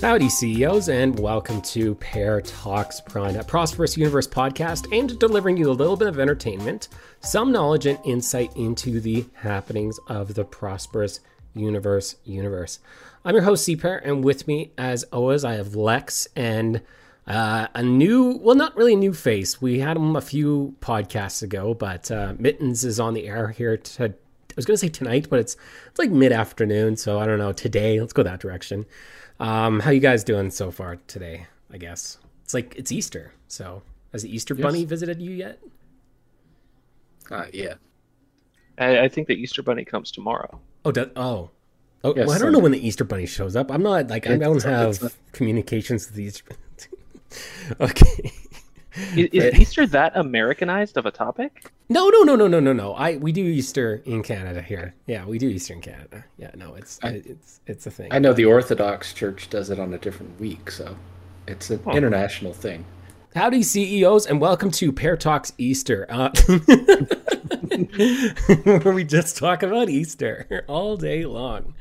Howdy, CEOs, and welcome to Pear Talks Prun, a prosperous universe podcast aimed at delivering you a little bit of entertainment, some knowledge, and insight into the happenings of the prosperous universe universe. I'm your host, CPear, and with me, as always, I have Lex and uh, a new, well, not really a new face. We had him a few podcasts ago, but uh, Mittens is on the air here to. I was going to say tonight, but it's it's like mid afternoon, so I don't know. Today, let's go that direction. Um, how you guys doing so far today? I guess it's like it's Easter. So has the Easter Yes. Bunny visited you yet? Uh, yeah. I, I think the Easter Bunny comes tomorrow. Oh, do, oh, oh. Yes, well, I don't so- know when the Easter Bunny shows up. I'm not like I don't have communications with the Easter. okay. Is, is Easter that Americanized of a topic? No, no, no, no, no, no, no. I we do Easter in Canada here. Yeah, we do Easter in Canada. Yeah, no, it's I- it's it's a thing. I know the Orthodox Church does it on a different week, so it's an Huh. international thing. Howdy, CEOs, and welcome to Pear Talks Easter, uh, where we just talk about Easter all day long.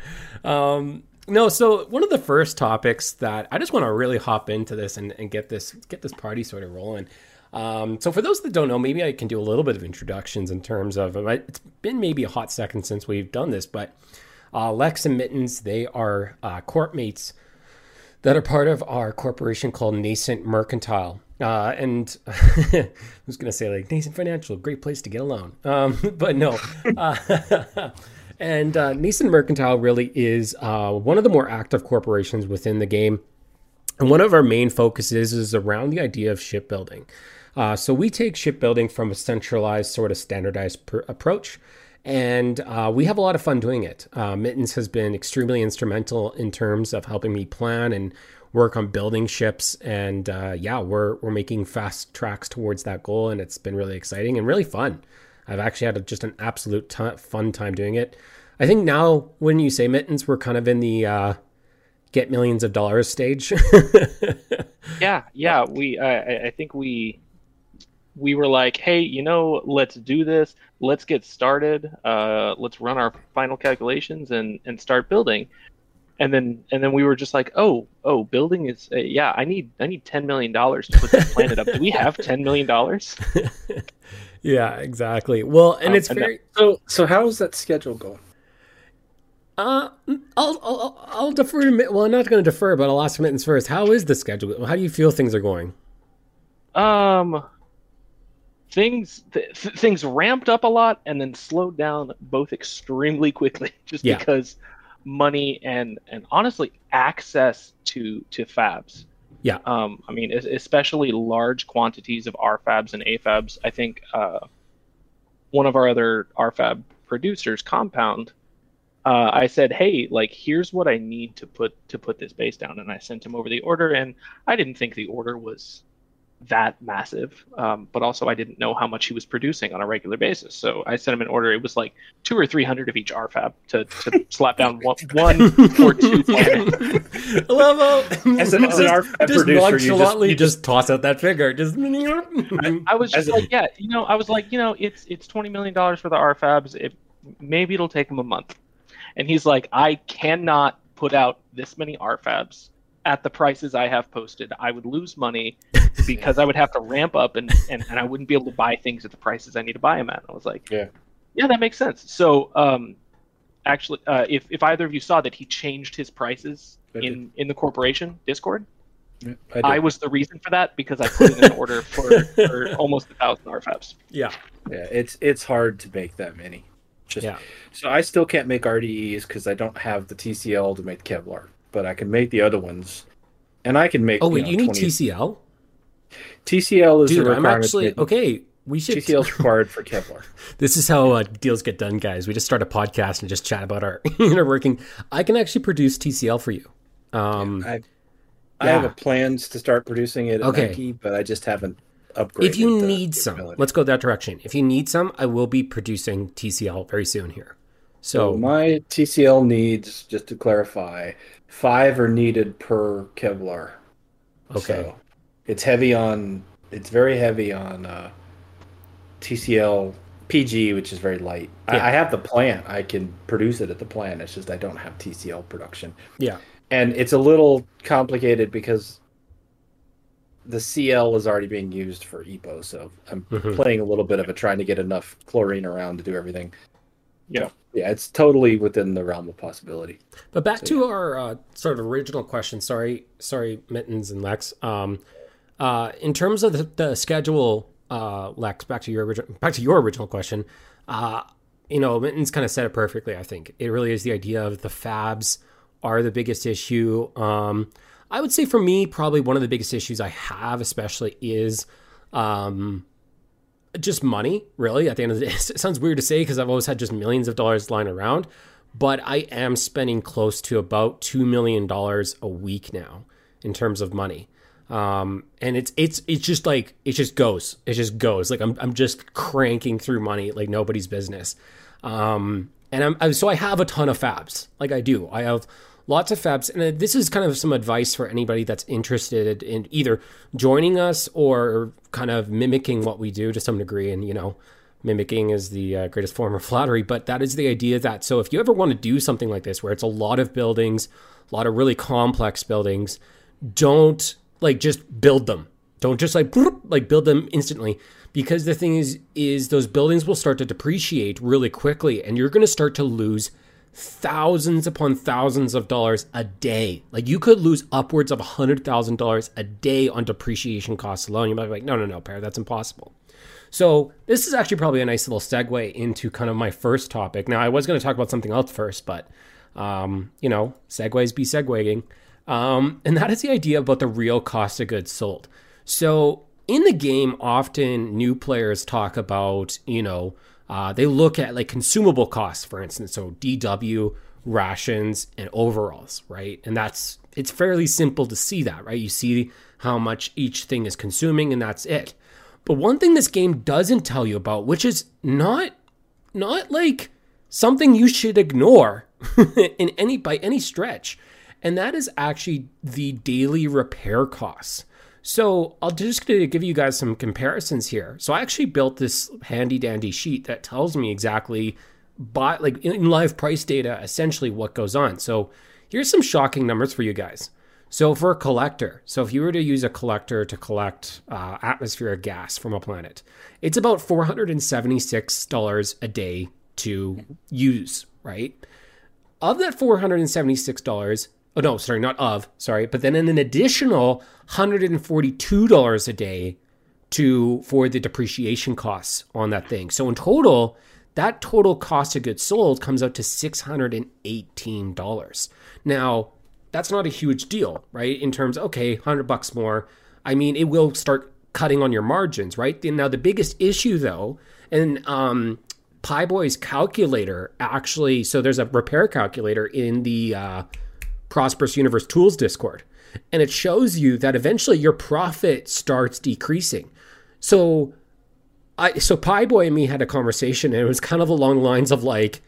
Um, no, so one of the first topics that I just want to really hop into this and, and get this get this party sort of rolling. Um, so for those that don't know, maybe I can do a little bit of introductions in terms of it's been maybe a hot second since we've done this, but uh, Lex and Mittens they are uh, corp mates that are part of our corporation called Nascent Mercantile. Uh, and I was going to say like Nascent Financial, great place to get a loan. Um, but no. And uh, Nascent Mercantile really is uh, one of the more active corporations within the game. And one of our main focuses is around the idea of shipbuilding. Uh, so we take shipbuilding from a centralized, sort of standardized pr- approach, and uh, we have a lot of fun doing it. Uh, Mittens has been extremely instrumental in terms of helping me plan and work on building ships. And uh, yeah, we're we're making fast tracks towards that goal, and it's been really exciting and really fun. I've actually had a, just an absolute fun time doing it. I think now, when you say Mittens, we're kind of in the uh, get millions of dollars stage. Yeah, yeah. We, I, I- I think we, we were like, hey, you know, let's do this. Let's get started. Uh, let's run our final calculations and and start building. And then and then we were just like, oh, oh, building is uh, yeah. I need I need ten million dollars to put this planet up. Do we have ten million dollars? yeah, exactly. Well, and Um, it's and very. So, so how is that schedule going? Uh, I'll, I'll I'll defer to Mitt- well, I'm not going to defer, but I'll ask Mittens first. How is the schedule? How do you feel things are going? Um, things th- th- things ramped up a lot and then slowed down both extremely quickly, just Yeah. because money and and honestly access to to fabs. Yeah. Um, I mean, especially large quantities of RFabs and AFabs. I think uh, one of our other RFab producers, Compound, uh, I said, "Hey, like, here's what I need to put to put this base down," and I sent him over the order. And I didn't think the order was that massive, um, but also I didn't know how much he was producing on a regular basis. So I sent him an order. It was like two or three hundred of each RFab to, to slap down one, one or two planets. I love how As an- as an RFab just producer, you just- you just, toss out that figure. Just I was As just a- like, yeah, you know, I was like, you know, it's it's twenty million dollars for the RFabs. It, maybe it'll take him a month. And he's like, I cannot put out this many RFabs at the prices I have posted. I would lose money because I would have to ramp up and, and, and I wouldn't be able to buy things at the prices I need to buy them at. I was like, Yeah. yeah, that makes sense. So, um, actually, uh, if, if either of you saw that he changed his prices I in, in the corporation Discord, Yeah, I did. was the reason for that because I put in an order for, for almost a thousand RFabs. yeah, yeah, it's it's hard to make that many. Just yeah. so I still can't make RDEs because I don't have the TCL to make Kevlar, but I can make the other ones, and I can make. Oh wait, know, you need 20 TCL, TCL is a dude. I'm actually okay. We should. TCL is required for Kevlar. This is how uh, deals get done, guys. We just start a podcast and just chat about our inner working. I can actually produce TCL for you. Um, I, I Yeah. have plans to start producing it at Okay. Nike, but I just haven't upgraded. if you need some, let's go that direction. If you need some, I will be producing TCL very soon here. So So my TCL needs, just to clarify, five are needed per Kevlar. okay, So it's heavy on. It's very heavy on uh, TCL PG, which is very light. Yeah. I, I have the plant. I can produce it at the plant. It's just I don't have TCL production. yeah, and it's a little complicated because the CL is already being used for EPO, so I'm Mhm. playing a little bit of it, trying to get enough chlorine around to do everything. Yeah. Yeah, it's totally within the realm of possibility. But back to our uh, sort of original question. Sorry, sorry, Mittens and Lex. Um, uh, in terms of the, the schedule, uh, Lex, back to your original, back to your original question. Uh, you know, Mittens kind of said it perfectly. I think it really is the idea of the Fabs are the biggest issue. Um, I would say for me, probably one of the biggest issues I have, especially, is um, just money, really. At the end of the day, it sounds weird to say because I've always had just millions of dollars lying around, but I am spending close to about two million dollars a week now in terms of money. Um, and it's it's it's just like it just goes, it just goes. Like I'm I'm just cranking through money like nobody's business. Um, and I'm, I'm so I have a ton of fabs, like I do. I have lots of fabs, and this is kind of some advice for anybody that's interested in either joining us or kind of mimicking what we do to some degree. And you know, mimicking is the uh, greatest form of flattery, but that is the idea that so if you ever want to do something like this, where it's a lot of buildings, a lot of really complex buildings, don't like just build them. Don't just like like build them instantly because the thing is is those buildings will start to depreciate really quickly and you're going to start to lose thousands upon thousands of dollars a day. Like you could lose upwards of $100,000 a day on depreciation costs alone. You might be like, no, no, no, Pear, that's impossible. So this is actually probably a nice little segue into kind of my first topic. Now I was going to talk about something else first, but um, you know, segues be segueing. Um, and that is the idea about the real cost of goods sold. So in the game, often new players talk about, you know, uh, they look at like consumable costs, for instance, so DW, rations, and overalls, right? And that's it's fairly simple to see that, right? You see how much each thing is consuming, and that's it. But one thing this game doesn't tell you about, which is not not like something you should ignore in any by any stretch, and that is actually the daily repair costs. So I'll just give you guys some comparisons here. So I actually built this handy dandy sheet that tells me exactly by like in live price data essentially what goes on. So here's some shocking numbers for you guys. So for a collector, so if you were to use a collector to collect uh, atmospheric gas from a planet, it's about four hundred and seventy six dollars a day to use. Right. Of that four hundred and seventy six dollars, oh no, sorry, not of, sorry, but then an additional $142 a day to for the depreciation costs on that thing. So in total, that total cost of goods sold comes out to $618. Now, that's not a huge deal, right? In terms, okay, 100 bucks more. I mean, it will start cutting on your margins, right? Now, the biggest issue though, and um, Pieboy's calculator actually, so there's a repair calculator in the uh, Prosperous Universe Tools Discord. And it shows you that eventually your profit starts decreasing. So I so Pieboy and me had a conversation and it was kind of along lines of like,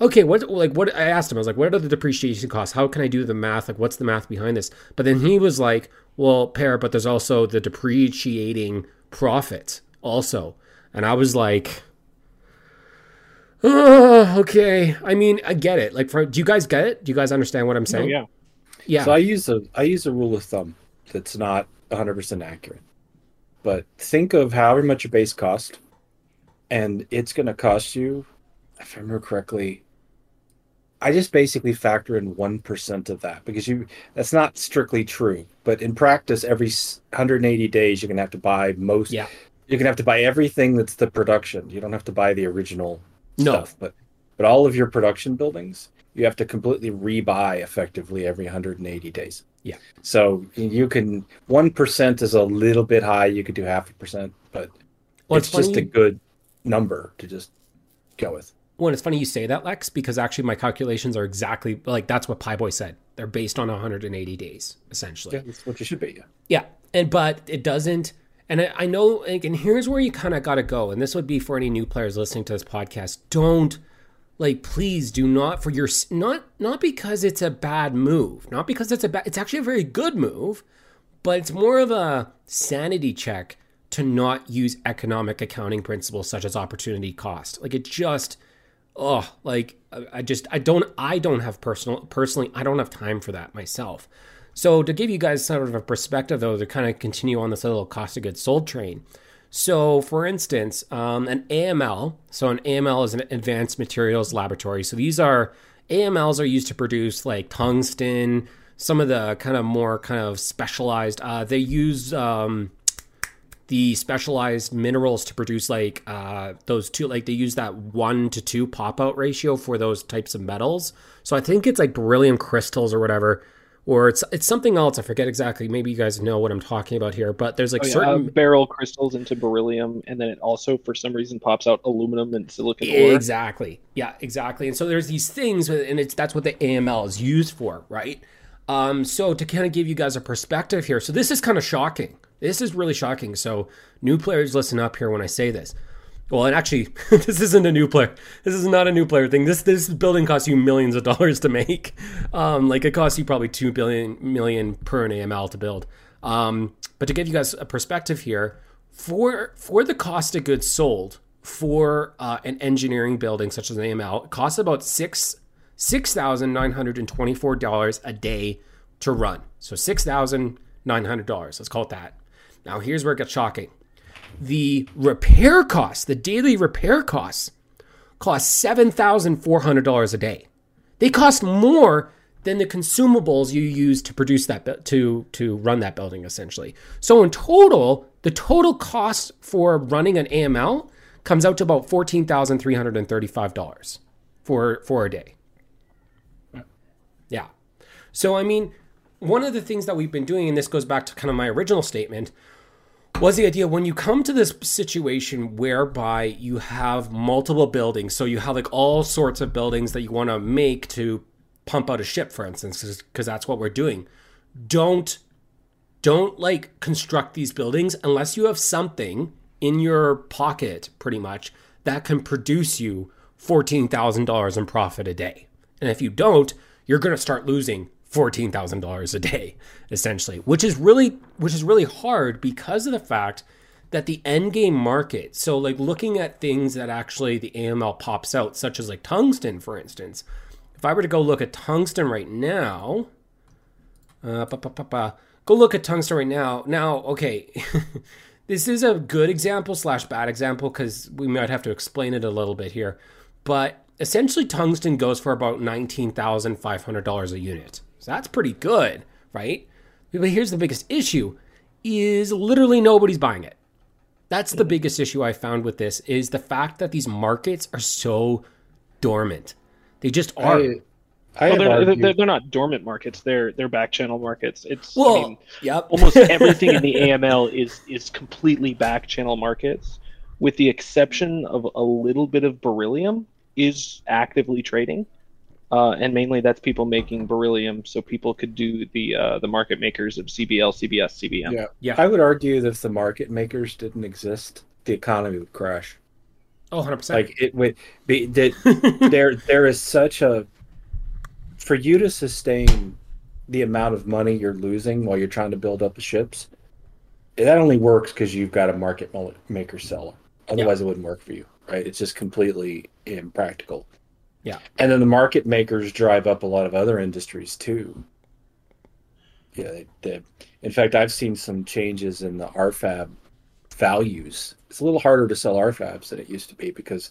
okay, what like what I asked him, I was like, what are the depreciation costs? How can I do the math? Like what's the math behind this? But then he was like, Well, Pear, but there's also the depreciating profit also. And I was like, Oh, okay. I mean, I get it. Like, for, do you guys get it? Do you guys understand what I'm Oh, saying? yeah. Yeah. So I use a I use a rule of thumb that's not 100% accurate. But think of however much your base cost, and it's going to cost you, if I remember correctly, I just basically factor in 1% of that because you that's not strictly true. But in practice, every 180 days, you're going to have to buy most. Yeah. You're going to have to buy everything that's the production. You don't have to buy the original No. stuff. But but all of your production buildings, you have to completely rebuy effectively every 180 days. Yeah. So you can one percent is a little bit high. You could do half a percent, but Well, it's, it's just a good number to just go with. Well, it's funny you say that, Lex, because actually my calculations are exactly like that's what Pieboy said. They're based on 180 days, essentially. Yeah, that's what you should be. Yeah. Yeah, and but it doesn't. And I, I know, like, and here's where you kind of got to go. And this would be for any new players listening to this podcast. Don't, like, please do not for your not not because it's a bad move, not because it's a bad. It's actually a very good move, but it's more of a sanity check to not use economic accounting principles such as opportunity cost. Like, it just oh, like I just I don't I don't have personal personally I don't have time for that myself. So to give you guys sort of a perspective though, to kind of continue on this little cost of goods sold train. So for instance, um, an AML. So an AML is an advanced materials laboratory. So these are AMLs are used to produce like tungsten, some of the kind of more kind of specialized. Uh, they use um, the specialized minerals to produce like uh, those two like they use that one to two pop out ratio for those types of metals so i think it's like beryllium crystals or whatever or it's it's something else i forget exactly maybe you guys know what i'm talking about here but there's like Oh, yeah, certain uh, beryl crystals into beryllium, and then it also, for some reason, pops out aluminum and silicon ore. Exactly. Yeah, exactly. And so there's these things, and it's that's what the AML is used for, right? Um, so to kind of give you guys a perspective here, so this is kind of shocking. This is really shocking. So new players, listen up here when I say this. Well, and actually, this isn't a new player. This is not a new player thing. This this building costs you millions of dollars to make. Um, like it costs you probably two billion million per an AML to build. Um, but to give you guys a perspective here, for for the cost of goods sold for uh, an engineering building such as an AML, it costs about six six thousand nine hundred and twenty four dollars a day to run. So six thousand nine hundred dollars. Let's call it that. Now here's where it gets shocking. The repair costs, the daily repair costs, cost seven thousand four hundred dollars a day. They cost more than the consumables you use to produce that to to run that building essentially. So in total, the total cost for running an AML comes out to about fourteen thousand three hundred and thirty five dollars for for a day. Yeah. So I mean, one of the things that we've been doing, and this goes back to kind of my original statement, was the idea when you come to this situation whereby you have multiple buildings, so you have like all sorts of buildings that you want to make to pump out a ship, for instance, because that's what we're doing. Don't don't like construct these buildings unless you have something in your pocket, pretty much, that can produce you fourteen thousand dollars in profit a day. And if you don't, you're going to start losing fourteen thousand dollars a day, essentially, which is really which is really hard because of the fact that the end game market. So, like looking at things that actually the AML pops out, such as like tungsten, for instance. If I were to go look at tungsten right now, uh, pa, pa, pa. go look at tungsten right now. Now, okay, this is a good example slash bad example because we might have to explain it a little bit here. But essentially, tungsten goes for about nineteen thousand five hundred dollars a unit. So that's pretty good, right? But here's the biggest issue: is literally nobody's buying it. That's the biggest issue I found with this is the fact that these markets are so dormant. They just are. I, I Well, they're, they're, they're not dormant markets; they're they're back channel markets. It's well, I mean, yep. almost everything in the AML is is completely back channel markets, with the exception of a little bit of beryllium is actively trading, uh, and mainly that's people making beryllium so people could do the uh, the market makers of CBL, CBS, CBM. Yeah. Yeah. I would argue that if the market makers didn't exist, the economy would crash. Oh, 100%. Like it would be that there there is such a for you to sustain the amount of money you're losing while you're trying to build up the ships. That only works because you've got a market maker seller. Otherwise, it wouldn't work for you, right? It's just completely impractical. Yeah. And then the market makers drive up a lot of other industries too. Yeah, they, they, in fact, I've seen some changes in the RFAB values. It's a little harder to sell RFABs than it used to be because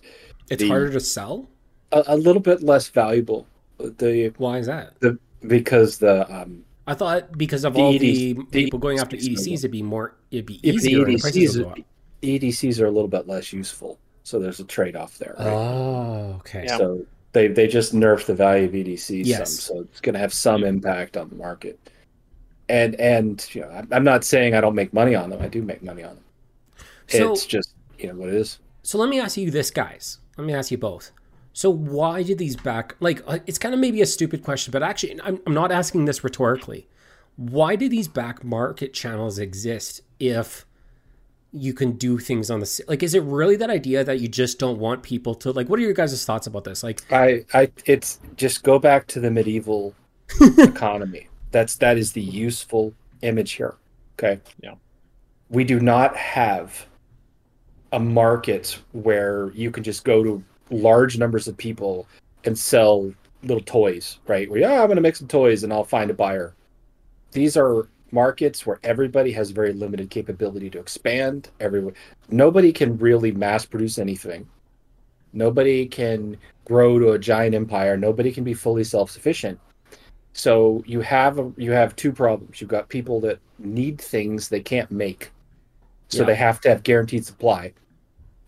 it's the- harder to sell? a, a little bit less valuable. The Why is that? The because the um, I thought because of The all EDC the the people going after EDCs EDCs, it'd be more, it'd be Yeah, easier. and the EDCs will go. EDCs are a little bit less useful, so there's a trade off there. Right? Oh, okay. Yeah. So they they just nerf the value of EDC Yes. some, so it's going to have some impact on the market. And and you know, I'm- I'm not saying I don't make money on them. I do make money on them. So- it's just you know what it is. So let me ask you this, guys. Let me ask you both. So why did these back like uh, it's kind of maybe a stupid question, but actually I'm, I'm not asking this rhetorically. Why do these back market channels exist if you can do things on the like? Is it really that idea that you just don't want people to like? What are your guys' thoughts about this? Like, I I it's just go back to the medieval economy. That's that is the useful image here. Okay. Yeah. We do not have a market where you can just go to large numbers of people and sell little toys, right? Where yeah, I'm going to make some toys and I'll find a buyer. These are markets where everybody has very limited capability to expand. Everyone, nobody can really mass produce anything. Nobody can grow to a giant empire. Nobody can be fully self-sufficient. So you have a, you have two problems. You've got people that need things they can't make, so Yeah. they have to have guaranteed supply,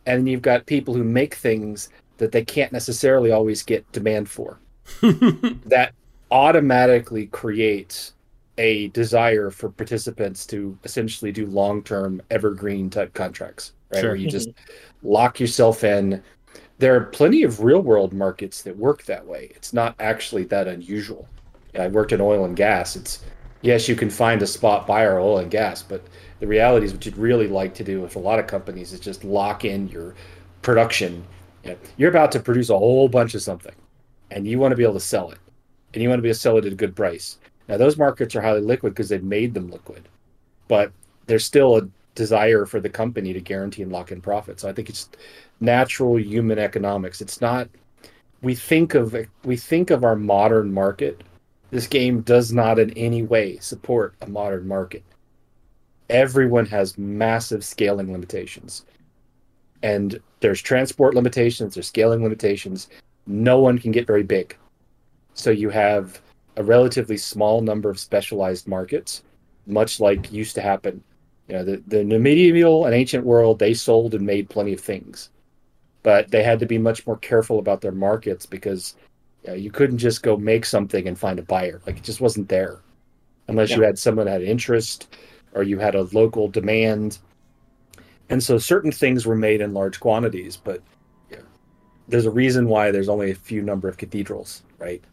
and you've got people who make things that they can't necessarily always get demand for. that automatically creates a desire for participants to essentially do long-term evergreen type contracts, right? Sure. Where you just mm-hmm. lock yourself in. There are plenty of real-world markets that work that way. It's not actually that unusual. I worked in oil and gas. It's yes, you can find a spot buyer oil and gas, but the reality is what you'd really like to do with a lot of companies is just lock in your production. You know, You're about to produce a whole bunch of something, and you want to be able to sell it, and you want to be able to sell it at a good price. Now those markets are highly liquid because they've made them liquid, but there's still a desire for the company to guarantee and lock in profits. So I think it's natural human economics. It's not. We think of we think of our modern market. This game does not in any way support a modern market. Everyone has massive scaling limitations, and there's transport limitations. There's scaling limitations. No one can get very big, so you have a relatively small number of specialized markets, much like used to happen. You know, the, the medieval and ancient world, they sold and made plenty of things, but they had to be much more careful about their markets because you, know, you couldn't just go make something and find a buyer. Like it just wasn't there, unless you had someone that had interest or you had a local demand. And so certain things were made in large quantities, but there's a reason why there's only a few number of cathedrals, right?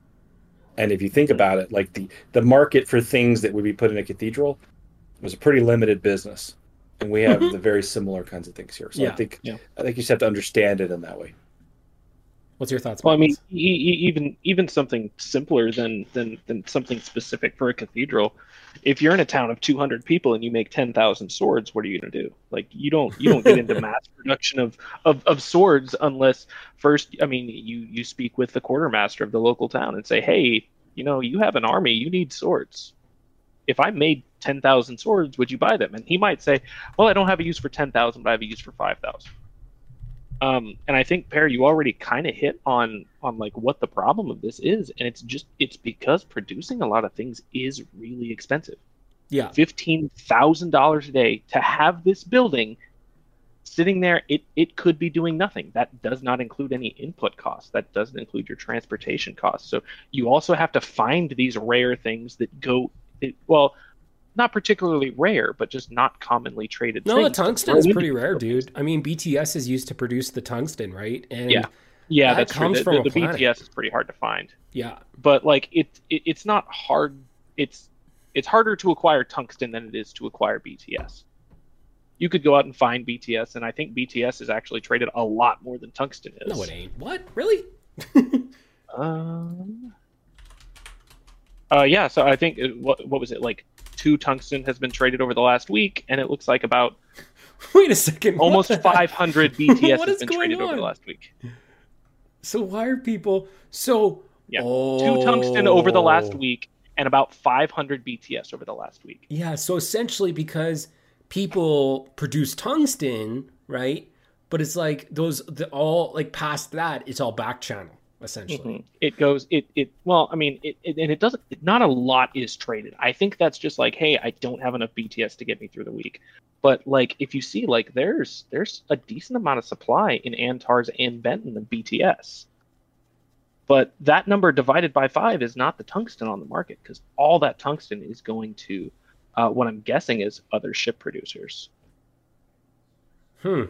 And if you think about it, like the the market for things that would be put in a cathedral was a pretty limited business, and we have mm-hmm. the very similar kinds of things here. So Yeah. I think Yeah. I think you just have to understand it in that way. What's your thoughts? Well, I mean, Miles? e- e- even even something simpler than than than something specific for a cathedral. If you're in a town of 200 people and you make 10,000 swords, what are you going to do? Like you don't you don't get into mass production of, of of swords unless first, I mean, you you speak with the quartermaster of the local town and say, hey, you know, you have an army, you need swords. If I made 10,000 swords, would you buy them? And he might say, well, I don't have a use for 10,000, but I have a use for 5,000. Um, and I think Perry, you already kind of hit on on like what the problem of this is, and it's just it's because producing a lot of things is really expensive. yeah, Fifteen thousand dollars a day to have this building sitting there, it it could be doing nothing. That does not include any input costs. That doesn't include your transportation costs. So you also have to find these rare things that go it, well. Not particularly rare, but just not commonly traded. no, the things to tungsten is pretty rare, dude. I mean, BTS is used to produce the tungsten, right? And Yeah. Yeah, That that's comes true. The, from the, the. BTS is pretty hard to find, yeah, but like it, it, it's not hard. It's it's harder to acquire tungsten than it is to acquire BTS. You could go out and find BTS, and I think BTS is actually traded a lot more than tungsten is. no, it ain't. What really? Um. Uh, yeah, so I think what what was it like? Two tungsten has been traded over the last week, and it looks like about Wait a second. almost 500 BTS has been traded over the last week. So why are people so? Yeah. Oh. Two tungsten oh. over the last week, and about 500 BTS over the last week. Yeah, so essentially because people produce tungsten, right? But it's like those the all like past that, it's all back channel essentially. Mhm. It goes it it well, I mean, it, it and it doesn't. Not a lot is traded. I think that's just like, hey, I don't have enough BTS to get me through the week. But like, if you see, like, there's there's a decent amount of supply in Antares and Benten of BTS. But that number divided by five is not the tungsten on the market because all that tungsten is going to uh, what I'm guessing is other ship producers. Hmm.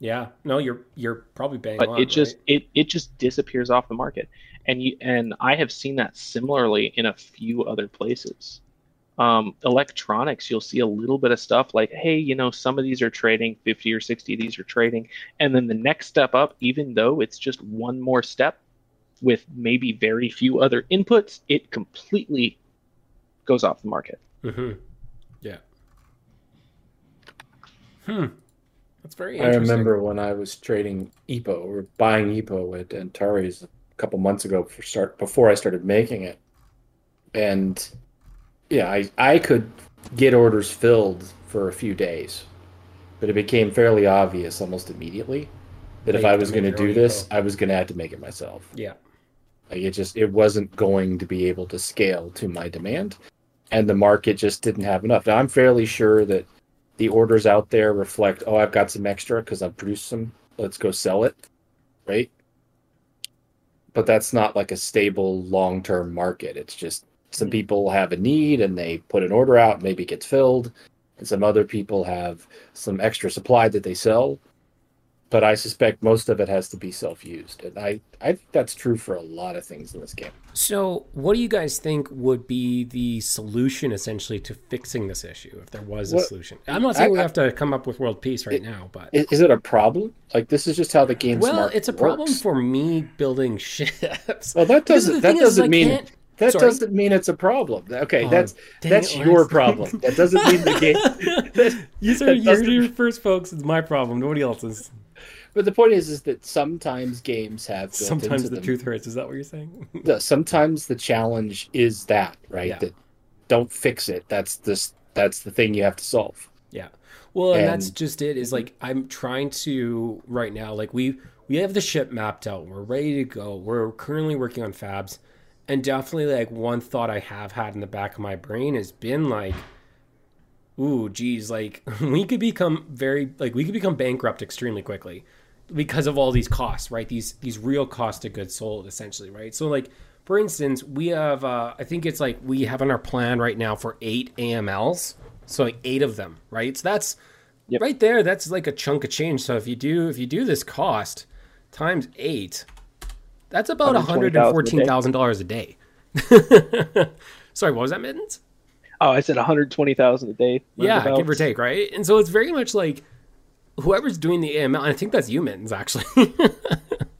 Yeah. No, you're you're probably bang but on. it just right? it it just disappears off the market and you and i have seen that similarly in a few other places um, electronics you'll see a little bit of stuff like hey you know some of these are trading 50 or 60 of these are trading and then the next step up even though it's just one more step with maybe very few other inputs it completely goes off the market Mhm. Yeah. Hmm. That's very I remember when I was trading EPO or buying EPO at Antares a couple months ago for start before I started making it, and yeah, I I could get orders filled for a few days, but it became fairly obvious almost immediately that if I was going to do this, EPO. I was going to have to make it myself. Yeah. Like it just it wasn't going to be able to scale to my demand, and the market just didn't have enough. Now I'm fairly sure that the orders out there reflect, oh, I've got some extra because I've produced some. Let's go sell it, right? But that's not like a stable long term market. It's just some hmm. people have a need and they put an order out, maybe it gets filled, and some other people have some extra supply that they sell. But I suspect most of it has to be self used. And I, I think that's true for a lot of things in this game. So, what do you guys think would be the solution essentially to fixing this issue if there was a solution? I'm not saying I- we I- have to come up with world peace right now, but Is, it a problem? Like this is just how the game well, it's a problem for me building ships. Well, that doesn't that doesn't mean that Sorry. doesn't mean it's a problem. Okay, Oh, that's that's it, your problem. That doesn't mean the game. that- that you're your first, folks. It's my problem. Nobody else's. But the point is, is that sometimes games have Sometimes the them- truth hurts. Is that what you're saying? the- sometimes the challenge is that right Yeah. that don't fix it. That's this. That's the thing you have to solve. Yeah. Well, and, that's just it. Is like I'm trying to right now. Like we we have the ship mapped out. We're ready to go. We're currently working on fabs, and definitely like one thought I have had in the back of my brain has been like, ooh, geez, like we could become very like we could become bankrupt extremely quickly because of all these costs, right? These these real cost of goods sold, essentially, right? So like. For instance, we have, uh, I think it's like we have on our plan right now for eight AMLs. So like eight of them, right? So that's Yep. right there. That's like a chunk of change. So if you do if you do this cost times eight, that's about one hundred and fourteen thousand dollars a day. Sorry, what was that, mittens? Oh, I said 120,000 a day. Yeah, give or take, right? And so it's very much like whoever's doing the AML. And I think that's mittens, actually.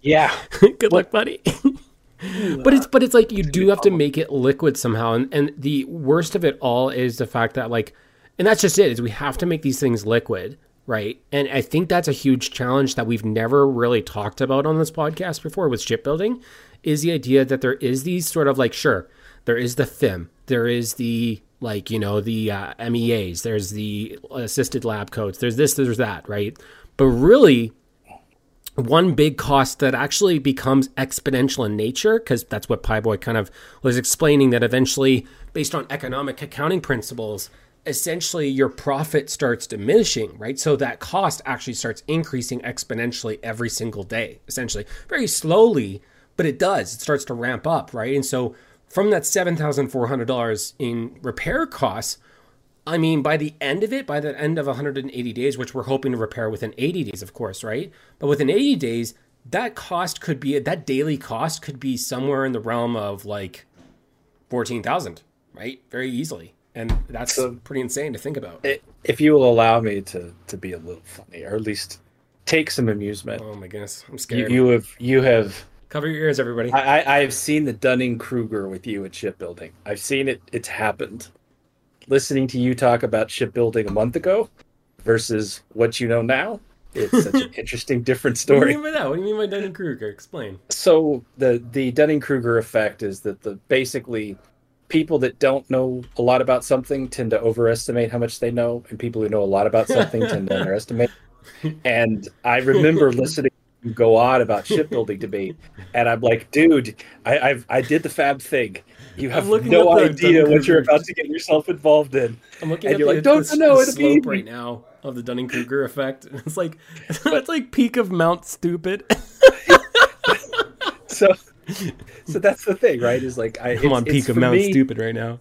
Yeah. Good luck, buddy. but it's but it's like you do have to make it liquid somehow, and and the worst of it all is the fact that like, and that's just it is we have to make these things liquid, right? And I think that's a huge challenge that we've never really talked about on this podcast before with shipbuilding, is the idea that there is these sort of like sure there is the FIM, there is the like you know the uh, MEAs, there's the assisted lab coats, there's this, there's that, right? But really, one big cost that actually becomes exponential in nature, because that's what Pieboy kind of was explaining that eventually, based on economic accounting principles, essentially your profit starts diminishing, right? So that cost actually starts increasing exponentially every single day, essentially. Very slowly, but it does. It starts to ramp up, right? And so from that $7,400 in repair costs, I mean, by the end of it, by the end of 180 days, which we're hoping to repair within 80 days, of course, right? But within 80 days, that cost could be that daily cost could be somewhere in the realm of like 14,000, right? Very easily. And that's So- pretty insane to think about. I- If you will allow me to to be a little funny, or at least take some amusement, Oh my goodness, I'm you, scared. you have you have. Cover your ears, everybody. I, I have seen the Dunning Kruger with you at shipbuilding. I've seen it. It's happened. Listening to you talk about shipbuilding a month ago versus what you know now, it's such an interesting, different story. what do you mean by that? What do you mean by Dunning Kruger? Explain. so the the Dunning Kruger effect is that the basically people that don't know a lot about something tend to overestimate how much they know, and people who know a lot about something tend to underestimate. And I remember listening go on about shipbuilding debate, and I'm like, dude, I I've, I did the fab thing. You have no the idea Dunning what you're about to get yourself involved in. I'm looking And at you're the, like, "Don't the, know the be slope right now of the Dunning Kruger effect. It's like it's like peak of Mount Stupid. So, so that's the thing, right? Is like I I'm on peak of Mount me- Stupid right now.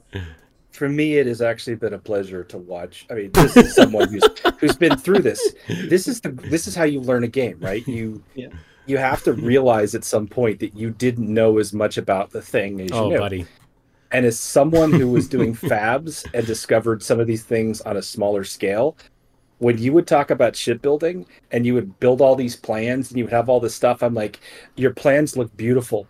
For me, it has actually been a pleasure to watch. I mean, this is someone who's who's been through this. This is the this is how you learn a game, right? You Yeah. you have to realize at some point that you didn't know as much about the thing as Oh, you knew. buddy. And as someone who was doing fabs and discovered some of these things on a smaller scale, when you would talk about shipbuilding and you would build all these plans and you would have all this stuff, I'm like, your plans look beautiful.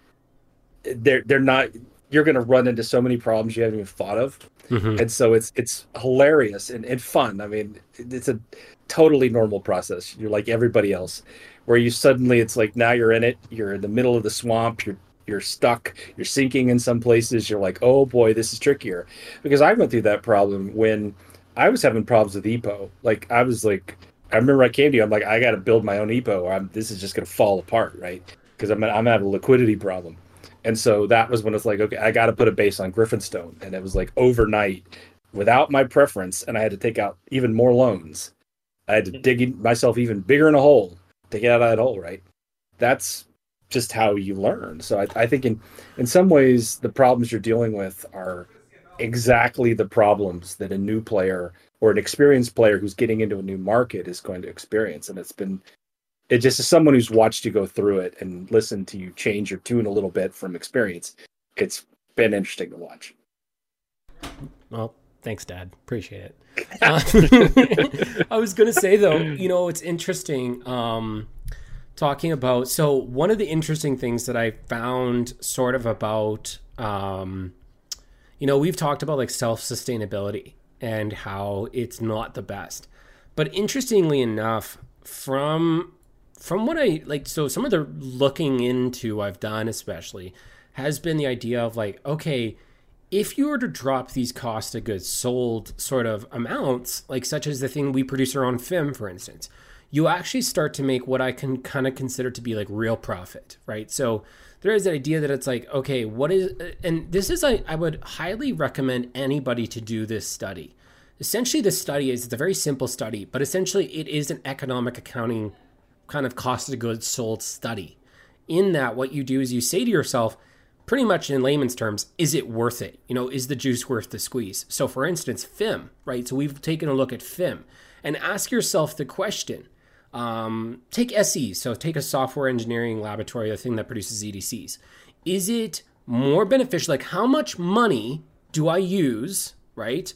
They're they're not you're going to run into so many problems you haven't even thought of. Mhm. And so it's it's hilarious and, and fun. I mean, it's a totally normal process. You're like everybody else, where you suddenly it's like now you're in it. You're in the middle of the swamp. You're you're stuck. You're sinking in some places. You're like, oh boy, this is trickier. Because I went through that problem when I was having problems with EPO. Like I was like, I remember I came to you. I'm like, I got to build my own EPO. Or I'm, this is just to fall apart, right? Because I'm I'm having a liquidity problem. And so that was when it's like, okay, I got to put a base on Griffonstone, and it was like overnight, without my preference, and I had to take out even more loans. I had to mm-hmm. dig myself even bigger in a hole to get out of that hole, right? That's just how you learn. So I, I think in in some ways the problems you're dealing with are exactly the problems that a new player or an experienced player who's getting into a new market is going to experience. And it's been it just as someone who's watched you go through it and listened to you change your tune a little bit from experience, it's been interesting to watch. Well, thanks, Dad. Appreciate it. Uh, I was gonna say though, you know, it's interesting um, talking about. So one of the interesting things that I found, sort of about, um, you know, we've talked about like self sustainability and how it's not the best, but interestingly enough, from from what I like, so some of the looking into I've done, especially, has been the idea of like, okay if you were to drop these cost of goods sold sort of amounts, like such as the thing we produce our own film, for instance, you actually start to make what I can kind of consider to be like real profit, right? So there is that idea that it's like, okay, what is, and this is, I, I would highly recommend anybody to do this study. Essentially, the study is it's a very simple study, but essentially, it is an economic accounting kind of cost of goods sold study. In that, what you do is you say to yourself, pretty much in layman's terms, is it worth it? You know, is the juice worth the squeeze? So, for instance, FIM, right? So, we've taken a look at FIM and ask yourself the question um, take SE, so take a software engineering laboratory, the thing that produces EDCs. Is it more beneficial? Like, how much money do I use, right?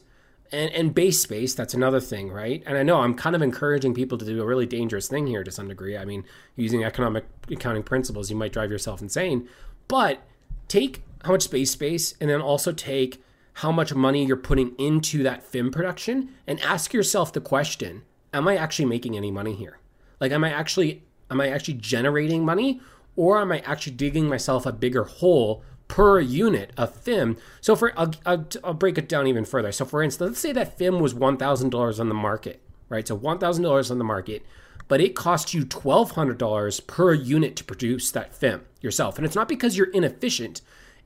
And, and base space, that's another thing, right? And I know I'm kind of encouraging people to do a really dangerous thing here to some degree. I mean, using economic accounting principles, you might drive yourself insane. But take how much space space and then also take how much money you're putting into that film production and ask yourself the question am i actually making any money here like am i actually am i actually generating money or am i actually digging myself a bigger hole per unit of FIM. so for i'll, I'll, I'll break it down even further so for instance let's say that FIM was $1000 on the market right so $1000 on the market but it costs you $1,200 per unit to produce that FIM yourself. And it's not because you're inefficient,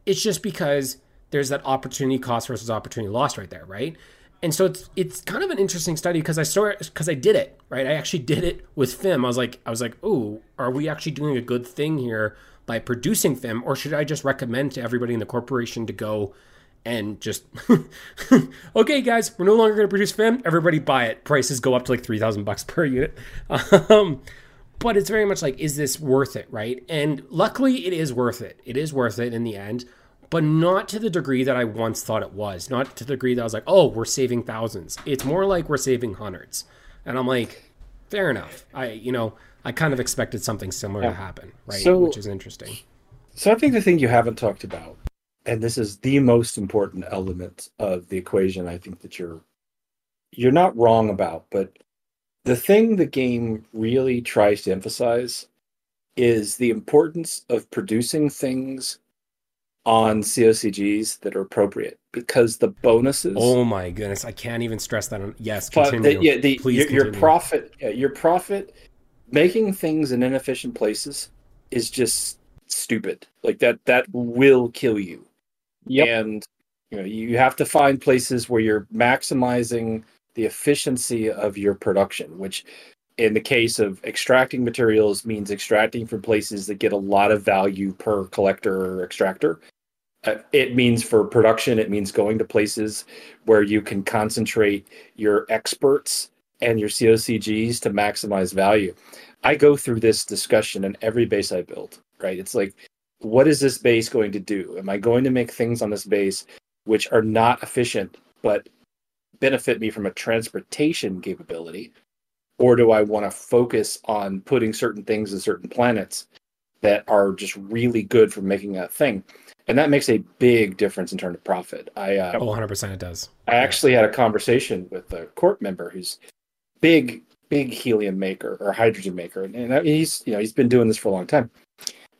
it's just because there's that opportunity cost versus opportunity loss right there, right? And so it's it's kind of an interesting study because I started because I did it, right? I actually did it with Fim. I was like, I was like, oh, are we actually doing a good thing here by producing them, or should I just recommend to everybody in the corporation to go and just okay guys we're no longer going to produce film everybody buy it. Prices go up to like 3000 bucks per unit. Um, but it's very much like is this worth it right? And luckily it is worth it. It is worth it in the end but not to the degree that i once thought it was. Not to the degree that i was like oh we're saving thousands. It's more like we're saving hundreds. And i'm like fair enough. I you know i kind of expected something similar Yeah. to happen right So- which is interesting. So I think the thing you haven't talked about, and this is the most important element of the equation, I think that you're you're not wrong about, but the thing the game really tries to emphasize is the importance of producing things on COCGs that are appropriate because the bonuses oh my goodness i can't even stress that on yes continue the, yeah, the, Please your, your profit your profit making things in inefficient places is just stupid. Like that that will kill you. Yep. and you know you have to find places where you're maximizing the efficiency of your production which in the case of extracting materials means extracting from places that get a lot of value per collector or extractor. Uh, it means for production it means going to places where you can concentrate your experts and your cocgs to maximize value i go through this discussion in every base i build right it's like what is this base going to do? Am I going to make things on this base which are not efficient but benefit me from a transportation capability? Or do I want to focus on putting certain things in certain planets that are just really good for making that thing. And that makes a big difference in terms of profit. I uh, Oh, 100% it does. I actually had a conversation with a corp member who's big, big helium maker or hydrogen maker, and, and he's you know he's been doing this for a long time.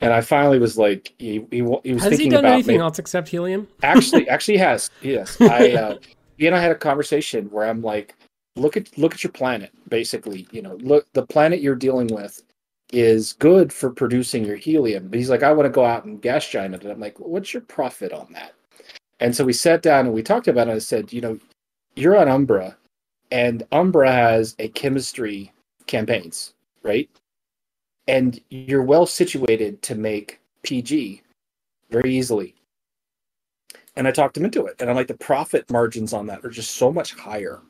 And I finally was like, he he, he was Has he thinking done about anything ma- else except helium? actually actually he has yes i uh he and i had a conversation where i'm like look at look at your planet basically. You know look the planet you're dealing with is good for producing your helium. But he's like i want to go out and gas giant it. And i'm like what's your profit on that? And so we sat down and we talked about it. And i said you know you're on umbra and umbra has a chemistry campaigns right and you're well situated to make pg very easily and I talked him into it. And I'm like, the profit margins on that are just so much higher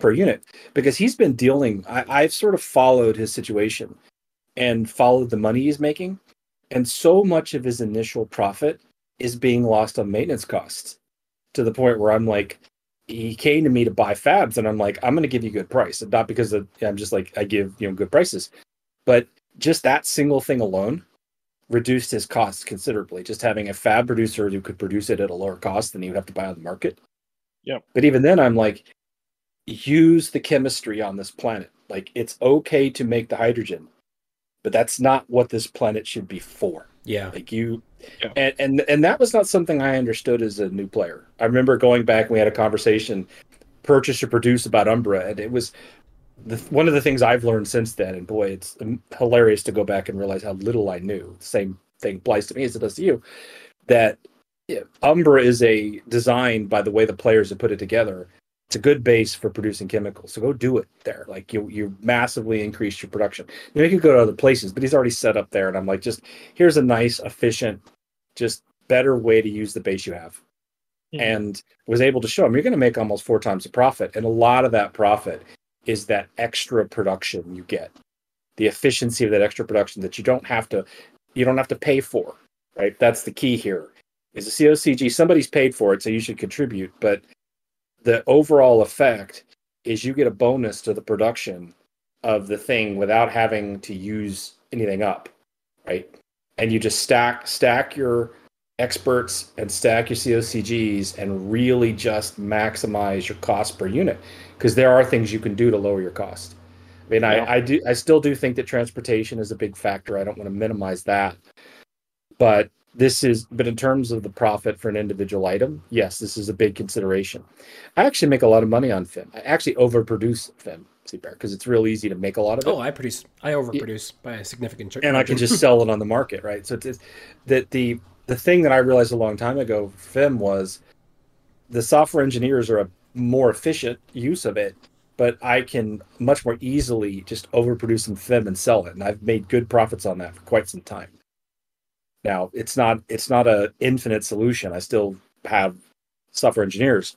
per unit because he's been dealing. I, I've sort of followed his situation and followed the money he's making. And so much of his initial profit is being lost on maintenance costs to the point where I'm like, he came to me to buy fabs, and I'm like, I'm going to give you a good price. Not because of, I'm just like, I give, you know, good prices, but just that single thing alone reduced his costs considerably. Just having a fab producer who could produce it at a lower cost than he would have to buy on the market. yeah But even then, I'm like, use the chemistry on this planet. Like, it's okay to make the hydrogen, but that's not what this planet should be for. Yeah. Like you, And and and that was not something I understood as a new player. I remember going back and we had a conversation, purchase or produce about Umbra, and it was the, one of the things I've learned since then. And boy, it's hilarious to go back and realize how little I knew. Same thing applies to me as it does to you. That Umbra is a design by the way the players have put it together. It's a good base for producing chemicals. So go do it there. Like you, you massively increase your production. You, know, you can go to other places, but he's already set up there. And I'm like, just here's a nice, efficient, just better way to use the base you have. Mhm. And was able to show him you're going to make almost four times the profit. And a lot of that profit is that extra production you get, the efficiency of that extra production that you don't have to, you don't have to pay for. Right. That's the key here. Is a COGC somebody's paid for it, so you should contribute. But the overall effect is you get a bonus to the production of the thing without having to use anything up, right? And you just stack stack your experts and stack your COGCs and really just maximize your cost per unit because there are things you can do to lower your cost. I mean, Yeah. I, I do I still do think that transportation is a big factor. I don't want to minimize that, but this is but in terms of the profit for an individual item, yes, this is a big consideration. I actually make a lot of money on FIM. I actually overproduce FIM, see, Pear, because it's real easy to make a lot of it Oh, I produce. I overproduce by a significant. and I can just sell it on the market, right? So it's that the the thing that I realized a long time ago, FIM was the software engineers are a more efficient use of it, but I can much more easily just overproduce some FIM and sell it, and I've made good profits on that for quite some time. Now it's not it's not a infinite solution. I still have software engineers,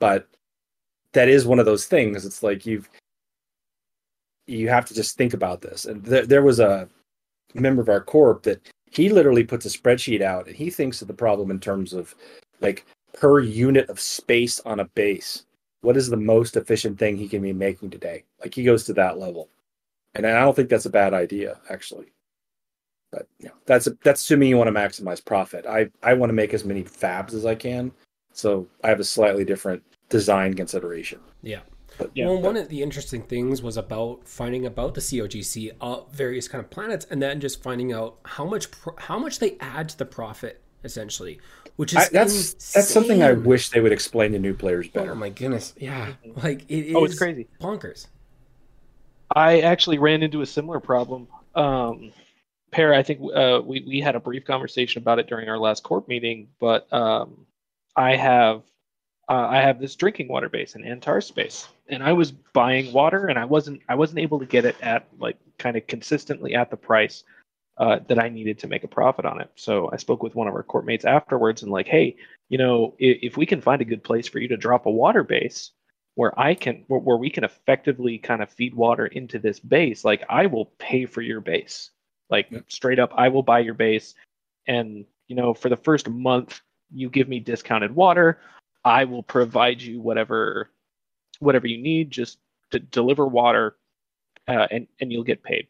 but that is one of those things. It's like you've you have to just think about this. And there, there was a member of our corp that he literally puts a spreadsheet out and he thinks of the problem in terms of like per unit of space on a base. What is the most efficient thing he can be making today? Like he goes to that level. And I don't think that's a bad idea, actually. But you know, that's that's assuming you want to maximize profit. I, I want to make as many fabs as I can. So I have a slightly different design consideration. Yeah. But Yeah. well, one of the interesting things was about finding about the COGC, uh, various kind of planets, and then just finding out how much pro- how much they add to the profit, essentially, which is I, that's that's something I wish they would explain to new players better. Oh my goodness! Yeah, like it is. Oh, it's crazy. bonkers. I actually ran into a similar problem. Um, Pear, I think uh, we we had a brief conversation about it during our last corp meeting, but um, I have uh, I have this drinking water base in Antares space, and I was buying water, and I wasn't I wasn't able to get it at like kind of consistently at the price uh, that I needed to make a profit on it. So I spoke with one of our corp mates afterwards, and like, hey, you know, if, if we can find a good place for you to drop a water base where I can where, where we can effectively kind of feed water into this base, like I will pay for your base. Like Yep. straight up, I will buy your base. And you know, for the first month, you give me discounted water. I will provide you whatever whatever you need, just to deliver water, uh, and and you'll get paid.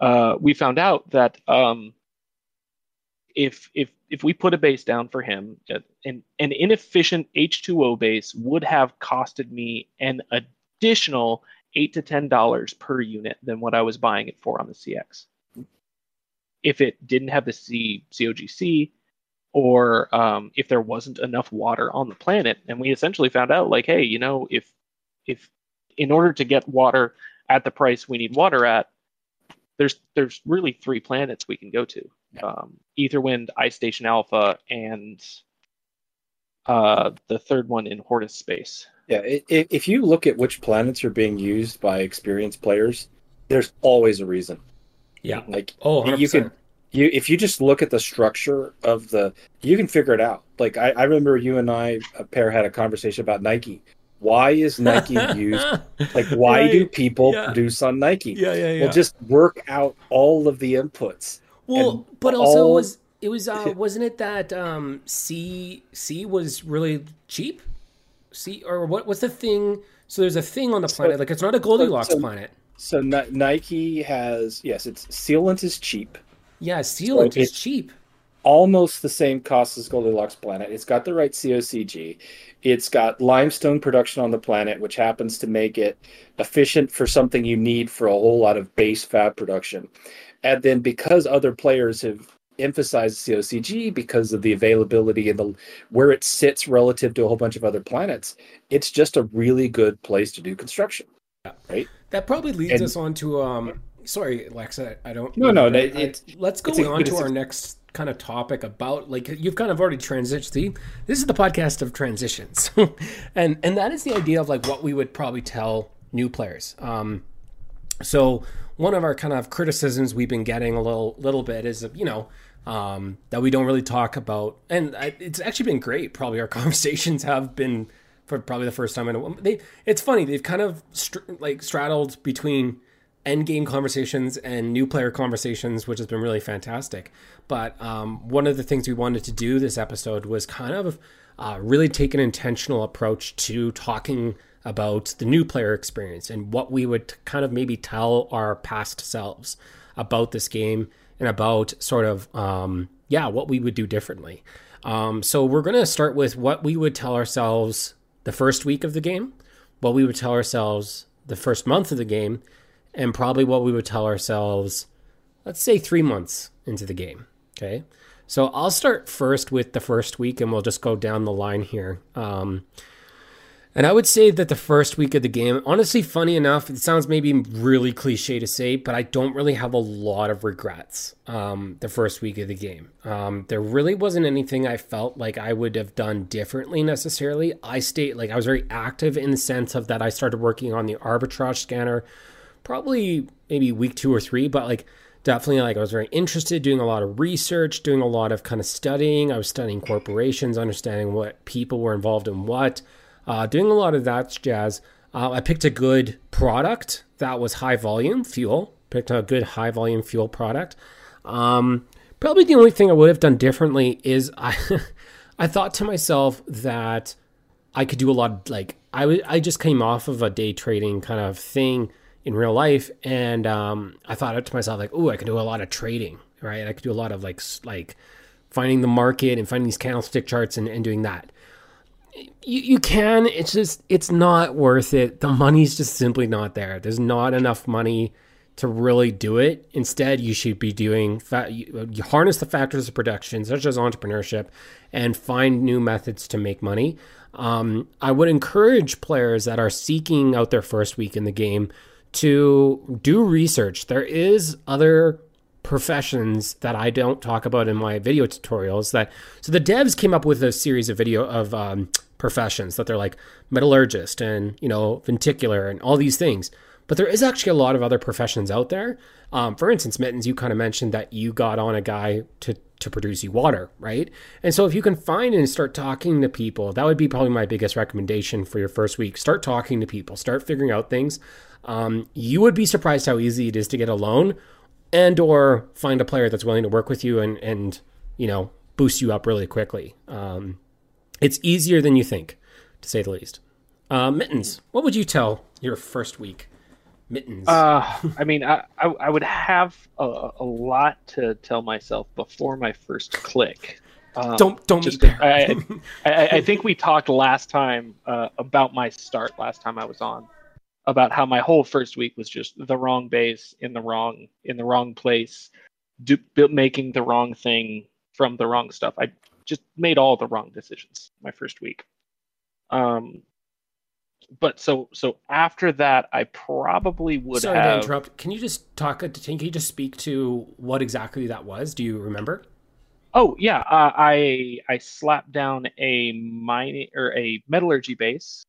uh, we found out that um, if if if we put a base down for him, uh, an an inefficient H2O base would have costed me an additional eight to ten dollars per unit than what I was buying it for on the CX. If it didn't have the C COGC, or um, if there wasn't enough water on the planet, and we essentially found out like, hey, you know, if if in order to get water at the price we need water at, there's there's really three planets we can go to: um, Etherwind, Ice Station Alpha, and uh, the third one in Hortus space. Yeah, if you look at which planets are being used by experienced players, there's always a reason. Yeah. Like Oh, 100%. you can you if you just look at the structure of the you can figure it out. Like I, I remember you and I a Pear had a conversation about Nike. Why is Nike used? Like why do people Yeah. produce on Nike? Yeah, yeah, yeah. Well, just work out all of the inputs. Well, but also all- it was it was uh, wasn't it that um, C C was really cheap? C or what? What's the thing? So there's a thing on the planet. like it's not a Goldilocks so- planet. So Ni- Nike has yes, it's sealant is cheap. Yeah, sealant is cheap. almost the same cost as Goldilocks Planet. It's got the right COGC. It's got limestone production on the planet, which happens to make it efficient for something you need for a whole lot of base fab production. And then because other players have emphasized COGC because of the availability and the where it sits relative to a whole bunch of other planets, it's just a really good place to do construction. Right? That probably leads And- us on to um. Sorry, Alexa. I don't. No, no, I- it- I- let's go on to our next kind of topic about like you've kind of already transitioned. See, this is the podcast of transitions, and and that is the idea of like what we would probably tell new players. Um, so one of our kind of criticisms we've been getting a little little bit is you know um, that we don't really talk about, and I, it's actually been great. Probably our conversations have been for probably the first time in a while. They, it's funny they've kind of str- like straddled between end game conversations and new player conversations, which has been really fantastic. But um, one of the things we wanted to do this episode was kind of uh, really take an intentional approach to talking about the new player experience and what we would kind of maybe tell our past selves about this game and about sort of um, yeah what we would do differently. Um, so we're going to start with what we would tell ourselves the first week of the game, what we would tell ourselves the first month of the game, and probably what we would tell ourselves, let's say three months into the game. Okay. So I'll start first with the first week and we'll just go down the line here. Um, and I would say that the first week of the game, honestly, funny enough, it sounds maybe really cliche to say, but I don't really have a lot of regrets um, the first week of the game. Um, there really wasn't anything I felt like I would have done differently necessarily. I stayed, like, I was very active in the sense of that I started working on the arbitrage scanner probably maybe week two or three, but like, definitely like I was very interested doing a lot of research, doing a lot of kind of studying. I was studying corporations, understanding what people were involved in what uh, doing a lot of that jazz. Uh, I picked a good product that was high volume fuel. Picked a good high volume fuel product. Um, probably the only thing I would have done differently is I, I thought to myself that I could do a lot. Of, like I w- I just came off of a day trading kind of thing in real life, and um, I thought to myself like, oh, I could do a lot of trading, right? I could do a lot of like like finding the market and finding these candlestick charts and, and doing that you, you can it's just it's not worth it. The money's just simply not there. There's not enough money to really do it. Instead you should be doing fa- you, you harness the factors of production such as entrepreneurship and find new methods to make money. Um, i would encourage players that are seeking out their first week in the game to do research. There is other professions that I don't talk about in my video tutorials. That so the devs came up with a series of video of um, professions that they're like metallurgist and you know venticular and all these things. But there is actually a lot of other professions out there. Um, for instance, Mittens, you kind of mentioned that you got on a guy to to produce you water, right? And so if you can find and start talking to people, that would be probably my biggest recommendation for your first week. Start talking to people, start figuring out things. Um, you would be surprised how easy it is to get a loan and or find a player that's willing to work with you and and you know boost you up really quickly. Um, it's easier than you think, to say the least. Uh, Mittens, what would you tell your first week mittens? Uh, I mean, I, I, I would have a, a lot to tell myself before my first click. Um, don't don't just-. I, I, I think we talked last time uh, about my start last time I was on, about how my whole first week was just the wrong base in the wrong in the wrong place, do, making the wrong thing from the wrong stuff. I just made all the wrong decisions my first week. Um, but so so after that, I probably would Sorry have. to interrupt. Can you just talk? Can you just speak to what exactly that was? Do you remember? Oh yeah, uh, I I slapped down a mining or a metallurgy base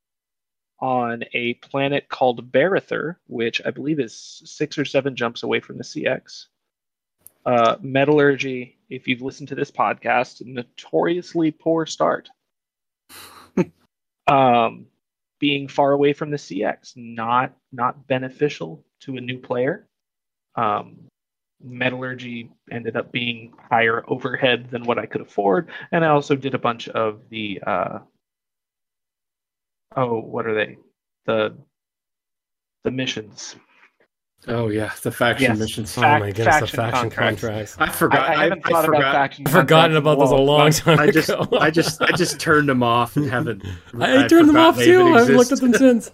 on a planet called Barather, which I believe is six or seven jumps away from the CX. Uh, metallurgy, if you've listened to this podcast, notoriously poor start. um, being far away from the CX, not not beneficial to a new player. Um, metallurgy ended up being higher overhead than what I could afford, and I also did a bunch of the uh, oh, what are they? The the missions. Oh yeah, the faction Yes. missions. oh my goodness, the faction faction contracts. contracts. I forgot. I, I haven't thought about forgot. faction. I've forgotten about those a long but time I just, ago. I just, I just turned them off and haven't. I I'd turned them off forgotten they even too. I haven't looked at them since.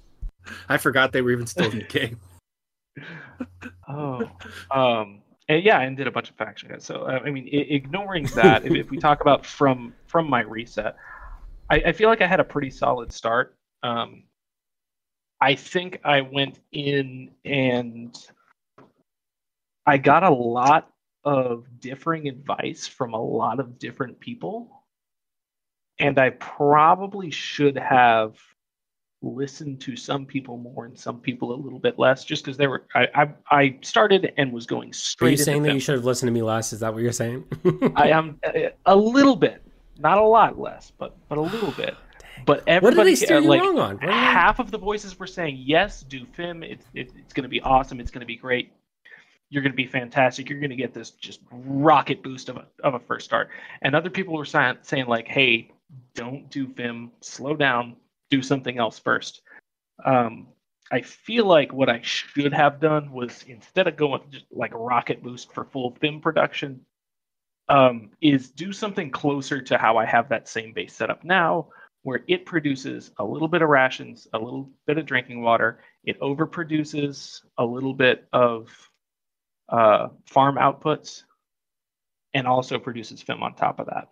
I forgot they were even still in the game. Oh, um, and yeah, and did a bunch of faction guys. So uh, I mean, ignoring that, if, if we talk about from from my reset, I, I feel like I had a pretty solid start. Um, I think I went in and I got a lot of differing advice from a lot of different people, and I probably should have listened to some people more and some people a little bit less just because they were I, I i started and was going Are straight you into saying that them. you should have listened to me less? Is that what you're saying? i am uh, a little bit not a lot less but but a little bit. But what did everybody uh, like wrong on? What half of the voices were saying yes do fim it's it, it's going to be awesome. It's going to be great. You're going to be fantastic. You're going to get this just rocket boost of a, of a first start. And other people were saying, saying like hey don't do fim slow down. Do something else first. Um, i feel like what i should have done was instead of going just like a rocket boost for full fim production um, is do something closer to how i have that same base set up now where it produces a little bit of rations, a little bit of drinking water. It overproduces a little bit of uh, farm outputs, and also produces FIM on top of that.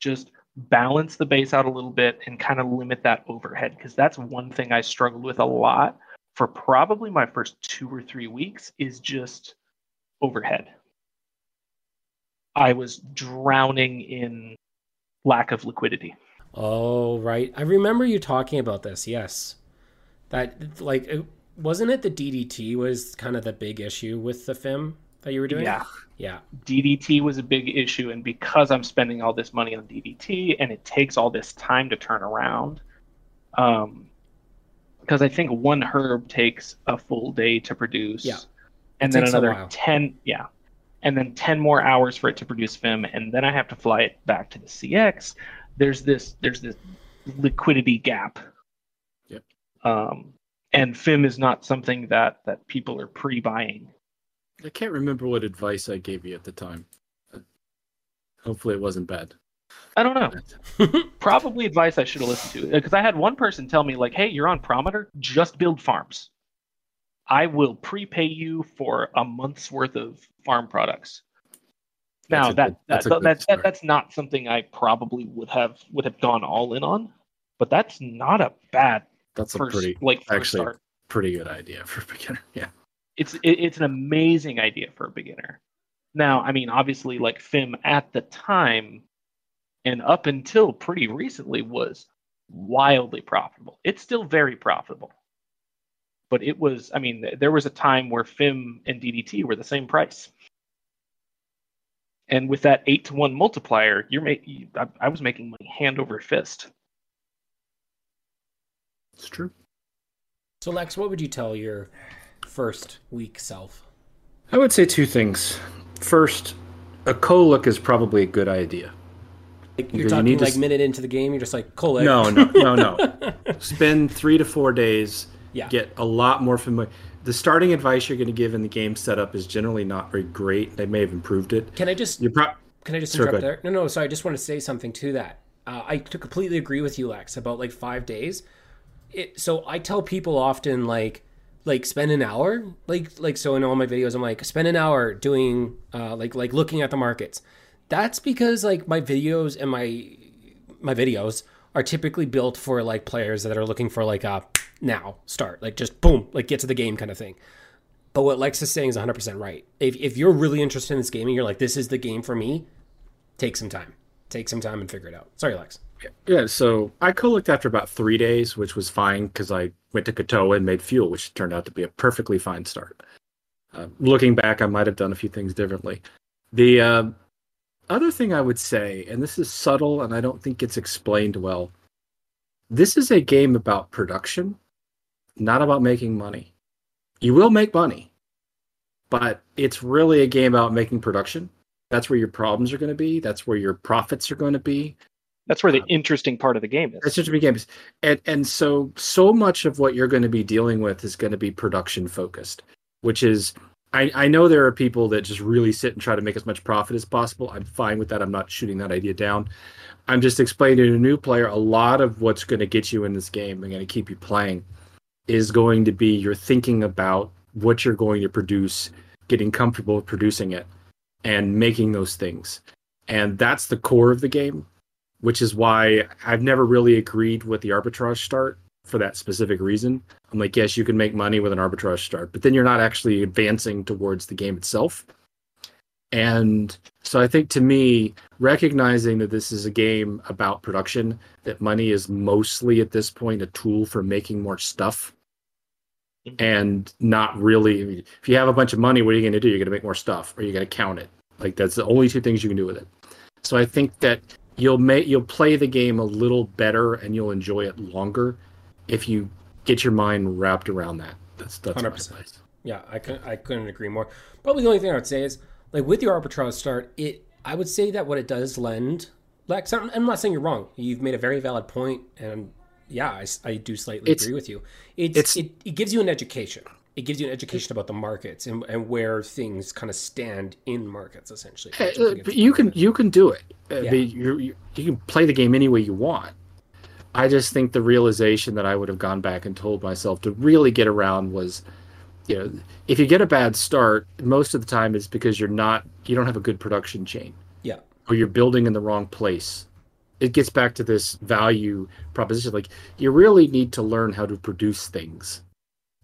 Just balance the base out a little bit and kind of limit that overhead because that's one thing I struggled with a lot for probably my first two or three weeks is just overhead. I was drowning in lack of liquidity. Oh, right. I remember you talking about this. Yes. That like it, wasn't it the DDT was kind of the big issue with the FIM that you were doing? Yeah. Yeah. DDT was a big issue, and because I'm spending all this money on DDT, and it takes all this time to turn around, um, because I think one herb takes a full day to produce, Yeah. and It then another ten, yeah, and then ten more hours for it to produce FIM, and then I have to fly it back to the CX. There's this, there's this liquidity gap. Yep. Um, and FIM is not something that that people are pre-buying. I can't remember what advice I gave you at the time. Hopefully, it wasn't bad. I don't know. probably advice I should have listened to because I had one person tell me like, "Hey, you're on Promitor, just build farms. I will prepay you for a month's worth of farm products." Now That's that, good- that's a that, that, that's not something I probably would have would have gone all in on, but that's not a bad That's a pretty, like actually- start. pretty good idea for a beginner. Yeah. It's it, it's an amazing idea for a beginner. Now, I mean, obviously, like FIM at the time and up until pretty recently was wildly profitable. It's still very profitable. But it was, I mean, there was a time where FIM and DDT were the same price. And with that eight to one multiplier, you're making. I, I was making money hand over fist. It's true. So Lex, what would you tell your first week self? I would say two things. First, a COLIQ is probably a good idea. Like, You you're talking need to like s- minute into the game, you're just like, COLIQ. No, no, no, no. Spend three to four days Yeah. Get a lot more familiar. The starting advice you're going to give in the game setup is generally not very great. They may have improved it. Can I just pro- Can I just interrupt go there? No, no. Sorry, I just want to say something to that. Uh, I completely agree with you, Lex, about like five days. It, so I tell people often like like spend an hour like like so in all my videos I'm like spend an hour doing uh, like like looking at the markets. That's because like my videos and my my videos are typically built for like players that are looking for like a now start like just boom like get to the game kind of thing. But what Lex is saying is 100% right. If, if you're really interested in this game and you're like, this is the game for me, take some time. Take some time and figure it out. Sorry, Lex. Yeah, so I co-looked after about three days, which was fine because I went to Katoa and made fuel, which turned out to be a perfectly fine start. Uh, looking back, I might have done a few things differently. The uh, other thing I would say, and this is subtle and I don't think it's explained well, this is a game about production, not about making money. You will make money, but it's really a game about making production. That's where your problems are going to be. That's where your profits are going to be. That's where the um, interesting part of the game is. a big game, and and so so much of what you're going to be dealing with is going to be production focused, which is I I know there are people that just really sit and try to make as much profit as possible. I'm fine with that. I'm not shooting that idea down. I'm just explaining to a new player a lot of what's going to get you in this game and going to keep you playing is going to be you're thinking about what you're going to produce, getting comfortable producing it, and making those things. And that's the core of the game which is why I've never really agreed with the arbitrage start for that specific reason. I'm like, yes, you can make money with an arbitrage start, but then you're not actually advancing towards the game itself. And so I think to me, recognizing that this is a game about production, that money is mostly at this point a tool for making more stuff. Mhm. And not really, if you have a bunch of money, what are you going to do? You're going to make more stuff or you're going to count it. Like, that's the only two things you can do with it. So I think that you'll make you'll play the game a little better and you'll enjoy it longer if you get your mind wrapped around that. That's that's my 100%. advice. Yeah, I couldn't, I couldn't agree more. Probably the only thing I would say is, like, with your arbitrage start, it I would say that what it does lend, Lex, I'm, I'm not saying you're wrong. You've made a very valid point, and yeah, I do slightly It's- agree with you. It's, it's- it, it gives you an education. It gives you an education about the markets and, and where things kind of stand in markets, essentially. Uh, but you can you can do it. Uh, Yeah. but you you you can play the game any way you want. I just think the realization that I would have gone back and told myself to really get around was, you know, if you get a bad start, most of the time it's because you're not you don't have a good production chain. Yeah. or you're building in the wrong place. It gets back to this value proposition. Like you really need to learn how to produce things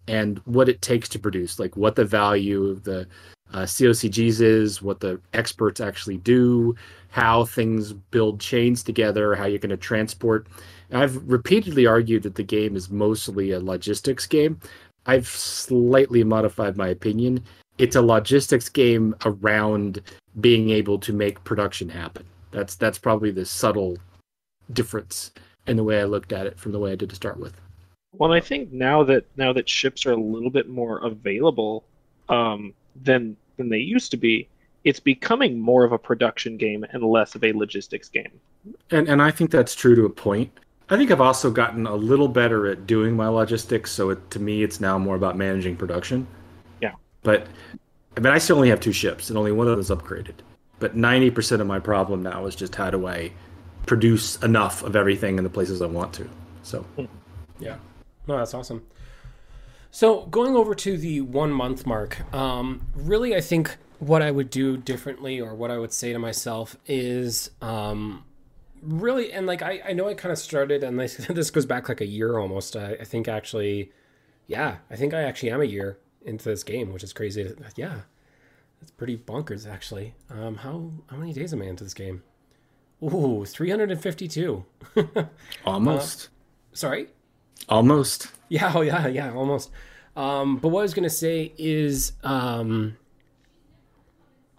and what it takes to produce, like what the value of the uh, COGCs is, what the experts actually do, how things build chains together, how you're going to transport. And I've repeatedly argued that the game is mostly a logistics game. I've slightly modified my opinion. It's a logistics game around being able to make production happen. That's that's probably the subtle difference in the way I looked at it from the way I did to start with. Well, I think now that now that ships are a little bit more available um, than than they used to be, it's becoming more of a production game and less of a logistics game. And and I think that's true to a point. I think I've also gotten a little better at doing my logistics, so it, to me it's now more about managing production. Yeah. But I mean I still only have two ships and only one of them is upgraded. But 90% of my problem now is just how do I produce enough of everything in the places I want to. So Yeah. No, that's awesome. So going over to the one month mark, um, really, I think what I would do differently, or what I would say to myself, is um, really, and like I, I know I kind of started, and this, this goes back like a year almost. I, I think actually, yeah, I think I actually am a year into this game, which is crazy. Yeah, that's pretty bonkers actually. Um, how how many days am I into this game? Ooh, 352. almost Sorry. almost Yeah, oh yeah, yeah, almost. Um, but what I was gonna say is, um,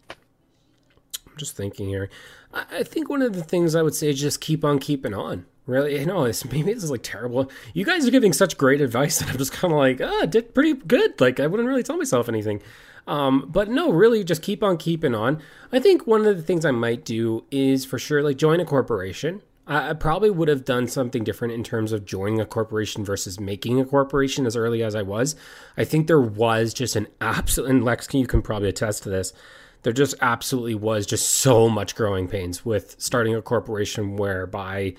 I'm just thinking here. I, think one of the things I would say is just keep on keeping on. Really, you know, this maybe this is like terrible. You guys are giving such great advice that I'm just kind of like, ah, did pretty good. Like I wouldn't really tell myself anything. Um, but no, really, just keep on keeping on. I think one of the things I might do is for sure like join a corporation I, I probably would have done something different in terms of joining a corporation versus making a corporation as early as I was. I think there was just an absolute, and Lex, you can probably attest to this. There just absolutely was just so much growing pains with starting a corporation whereby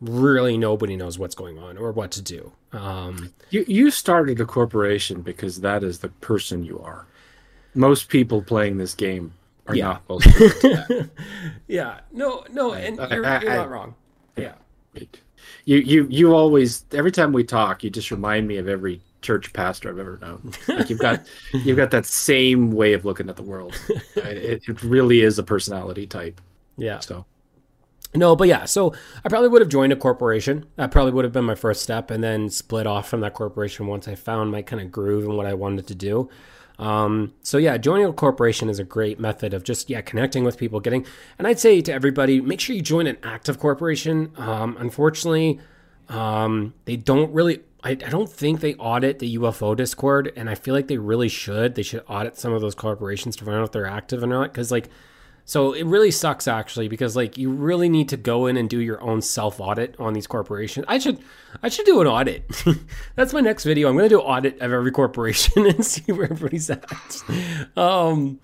really nobody knows what's going on or what to do. Um, You you started a corporation because that is the person you are. Most people playing this game are Yeah. not that. yeah, no, no, and I- you're, I- you're I- not wrong. Yeah. You you you always every time we talk, you just remind me of every church pastor I've ever known. Like you've got you've got that same way of looking at the world. It, it really is a personality type. Yeah. So No, but yeah, so I probably would have joined a corporation. That probably would have been my first step, and then split off from that corporation once I found my kind of groove and what I wanted to do. Um, so yeah, joining a corporation is a great method of just yeah connecting with people, getting. And I'd say to everybody, make sure you join an active corporation. Um, unfortunately, um, they don't really. I, I don't think they audit the UFO Discord, and I feel like they really should. They should audit some of those corporations to find out if they're active or not, because like so it really sucks actually because like you really need to go in and do your own self audit on these corporations. I should I should do an audit. That's my next video. I'm going to do an audit of every corporation and see where everybody's at. Um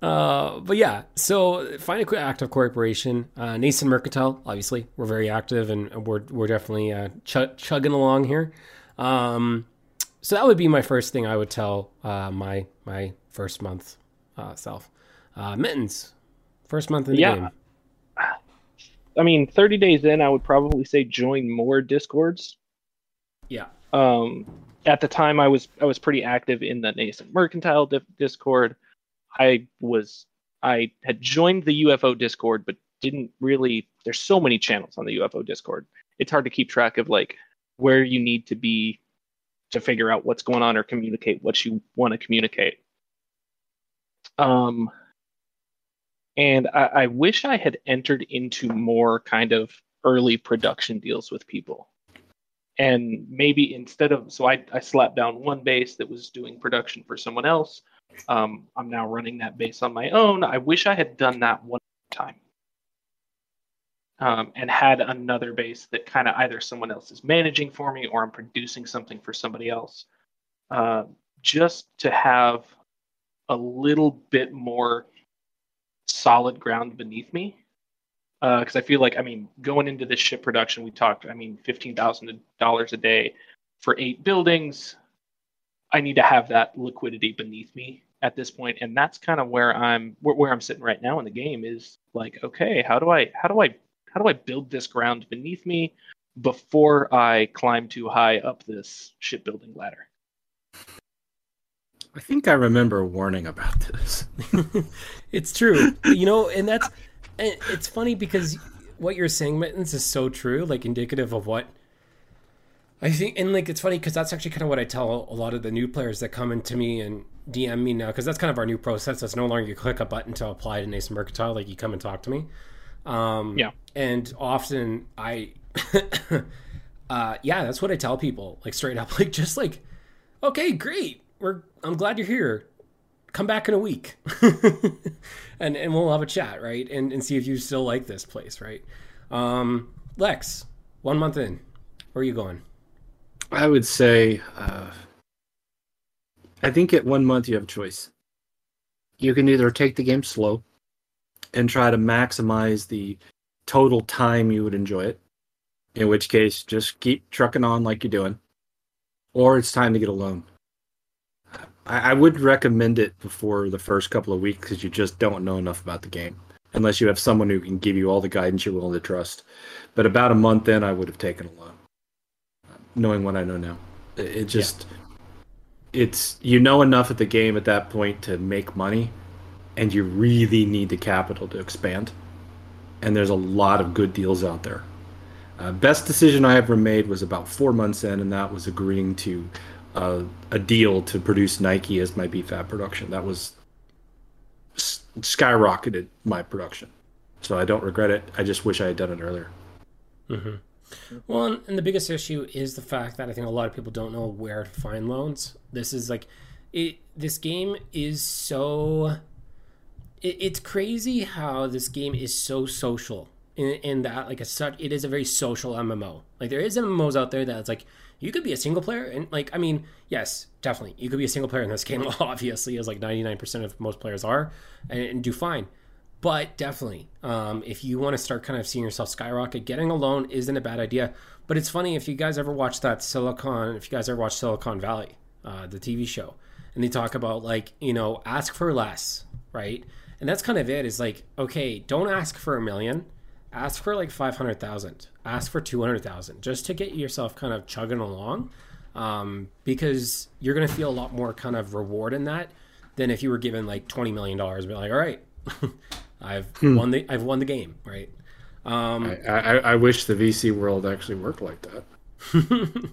uh, but yeah, so find a active corporation. Uh, Nascent Mercantile, obviously, we're very active and we're we're definitely uh, chug- chugging along here. Um, so that would be my first thing I would tell uh, my my first month uh, self. Uh, mittens, first month in the Yeah. game. I mean, 30 days in, I would probably say join more discords. Yeah. Um, at the time, I was I was pretty active in the nascent mercantile di- Discord. I was I had joined the UFO Discord, but didn't really. There's so many channels on the UFO Discord. It's hard to keep track of like where you need to be to figure out what's going on or communicate what you want to communicate. Um, and I, I wish I had entered into more kind of early production deals with people. And maybe instead of, so I, I slapped down one base that was doing production for someone else. Um, I'm now running that base on my own. I wish I had done that one um, and had another base that kind of either someone else is managing for me or I'm producing something for somebody else. Uh, just to have a little bit more solid ground beneath me because I feel like I mean going into this ship production we talked I mean fifteen thousand dollars a day for eight buildings I need to have that liquidity beneath me at this point and that's kind of where I'm where I'm sitting right now in the game is like okay how do I how do I how do I build this ground beneath me before I climb too high up this shipbuilding ladder I think I remember warning about this. it's true, you know, and that's it's funny because what you're saying, Mittens, is so true, like indicative of what I think. And like, it's funny because that's actually kind of what I tell a lot of the new players that come into me and DM me now, because that's kind of our new process. It's no longer you click a button to apply to Nascent Mercantile, like you come and talk to me. Um, Yeah. And often I, uh, yeah, that's what I tell people, like straight up, like just like, okay, great, we're I'm glad you're here. Come back in a week. And and we'll have a chat right? And and see if you still like this place right? Um lex one month in where are you going? I would say, uh, I think at one month you have a choice. You can either take the game slow and try to maximize the total time you would enjoy it, in which case just keep trucking on like you're doing, or it's time to get a loan. I, I would recommend it before the first couple of weeks because you just don't know enough about the game, unless you have someone who can give you all the guidance you're willing to trust. But about a month in, I would have taken a loan knowing what I know now. It, it just it's you know enough at the game at that point to make money and you really need the capital to expand. And there's a lot of good deals out there. Uh, best decision I ever made was about four months in, and that was agreeing to uh, a deal to produce Nike as my BFAB production. That was skyrocketed my production. So I don't regret it. I just wish I had done it earlier. well and the biggest issue is the fact that i think a lot of people don't know where to find loans this is like it this game is so it, it's crazy how this game is so social in, in that like a such it is a very social MMO. Like there is MMOs out there that's like you could be a single player and like I mean yes definitely you could be a single player in this game obviously as like 99% of most players are and, and do fine. But definitely um, if you want to start kind of seeing yourself skyrocket getting a loan isn't a bad idea. But it's funny if you guys ever watch that silicon if you guys ever watch silicon valley uh, the tv show and they talk about like you know ask for less right and that's kind of it is like okay don't ask for a million ask for like 500,000, ask for 200,000 just to get yourself kind of chugging along. Um, because you're going to feel a lot more kind of reward in that than if you were given like $20 million, be like, all right, I've hmm. won the, I've won the game. Right. Um, I, I, I wish the VC world actually worked like that.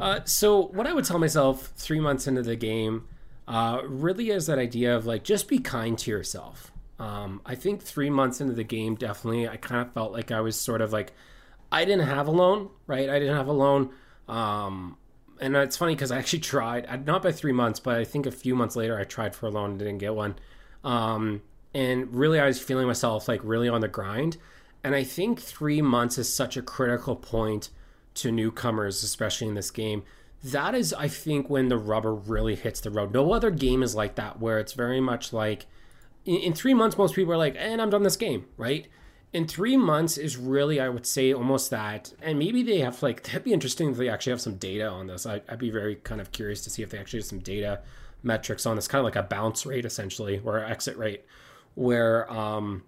uh, so what I would tell myself three months into the game, uh, really is that idea of like, just be kind to yourself. Um, I think three months into the game, definitely, I kind of felt like I was sort of like, I didn't have a loan, right? I didn't have a loan. Um, and it's funny because I actually tried, not by three months, but I think a few months later, I tried for a loan and didn't get one. Um, and really, I was feeling myself like really on the grind. And I think three months is such a critical point to newcomers, especially in this game. That is, I think, when the rubber really hits the road. No other game is like that, where it's very much like, in, in three months, most people are like, and I'm done this game, right? in three months is really i would say almost that and maybe they have like that'd be interesting if they actually have some data on this I, would be very kind of curious to see if they actually have some data metrics on this kind of like a bounce rate essentially or exit rate where um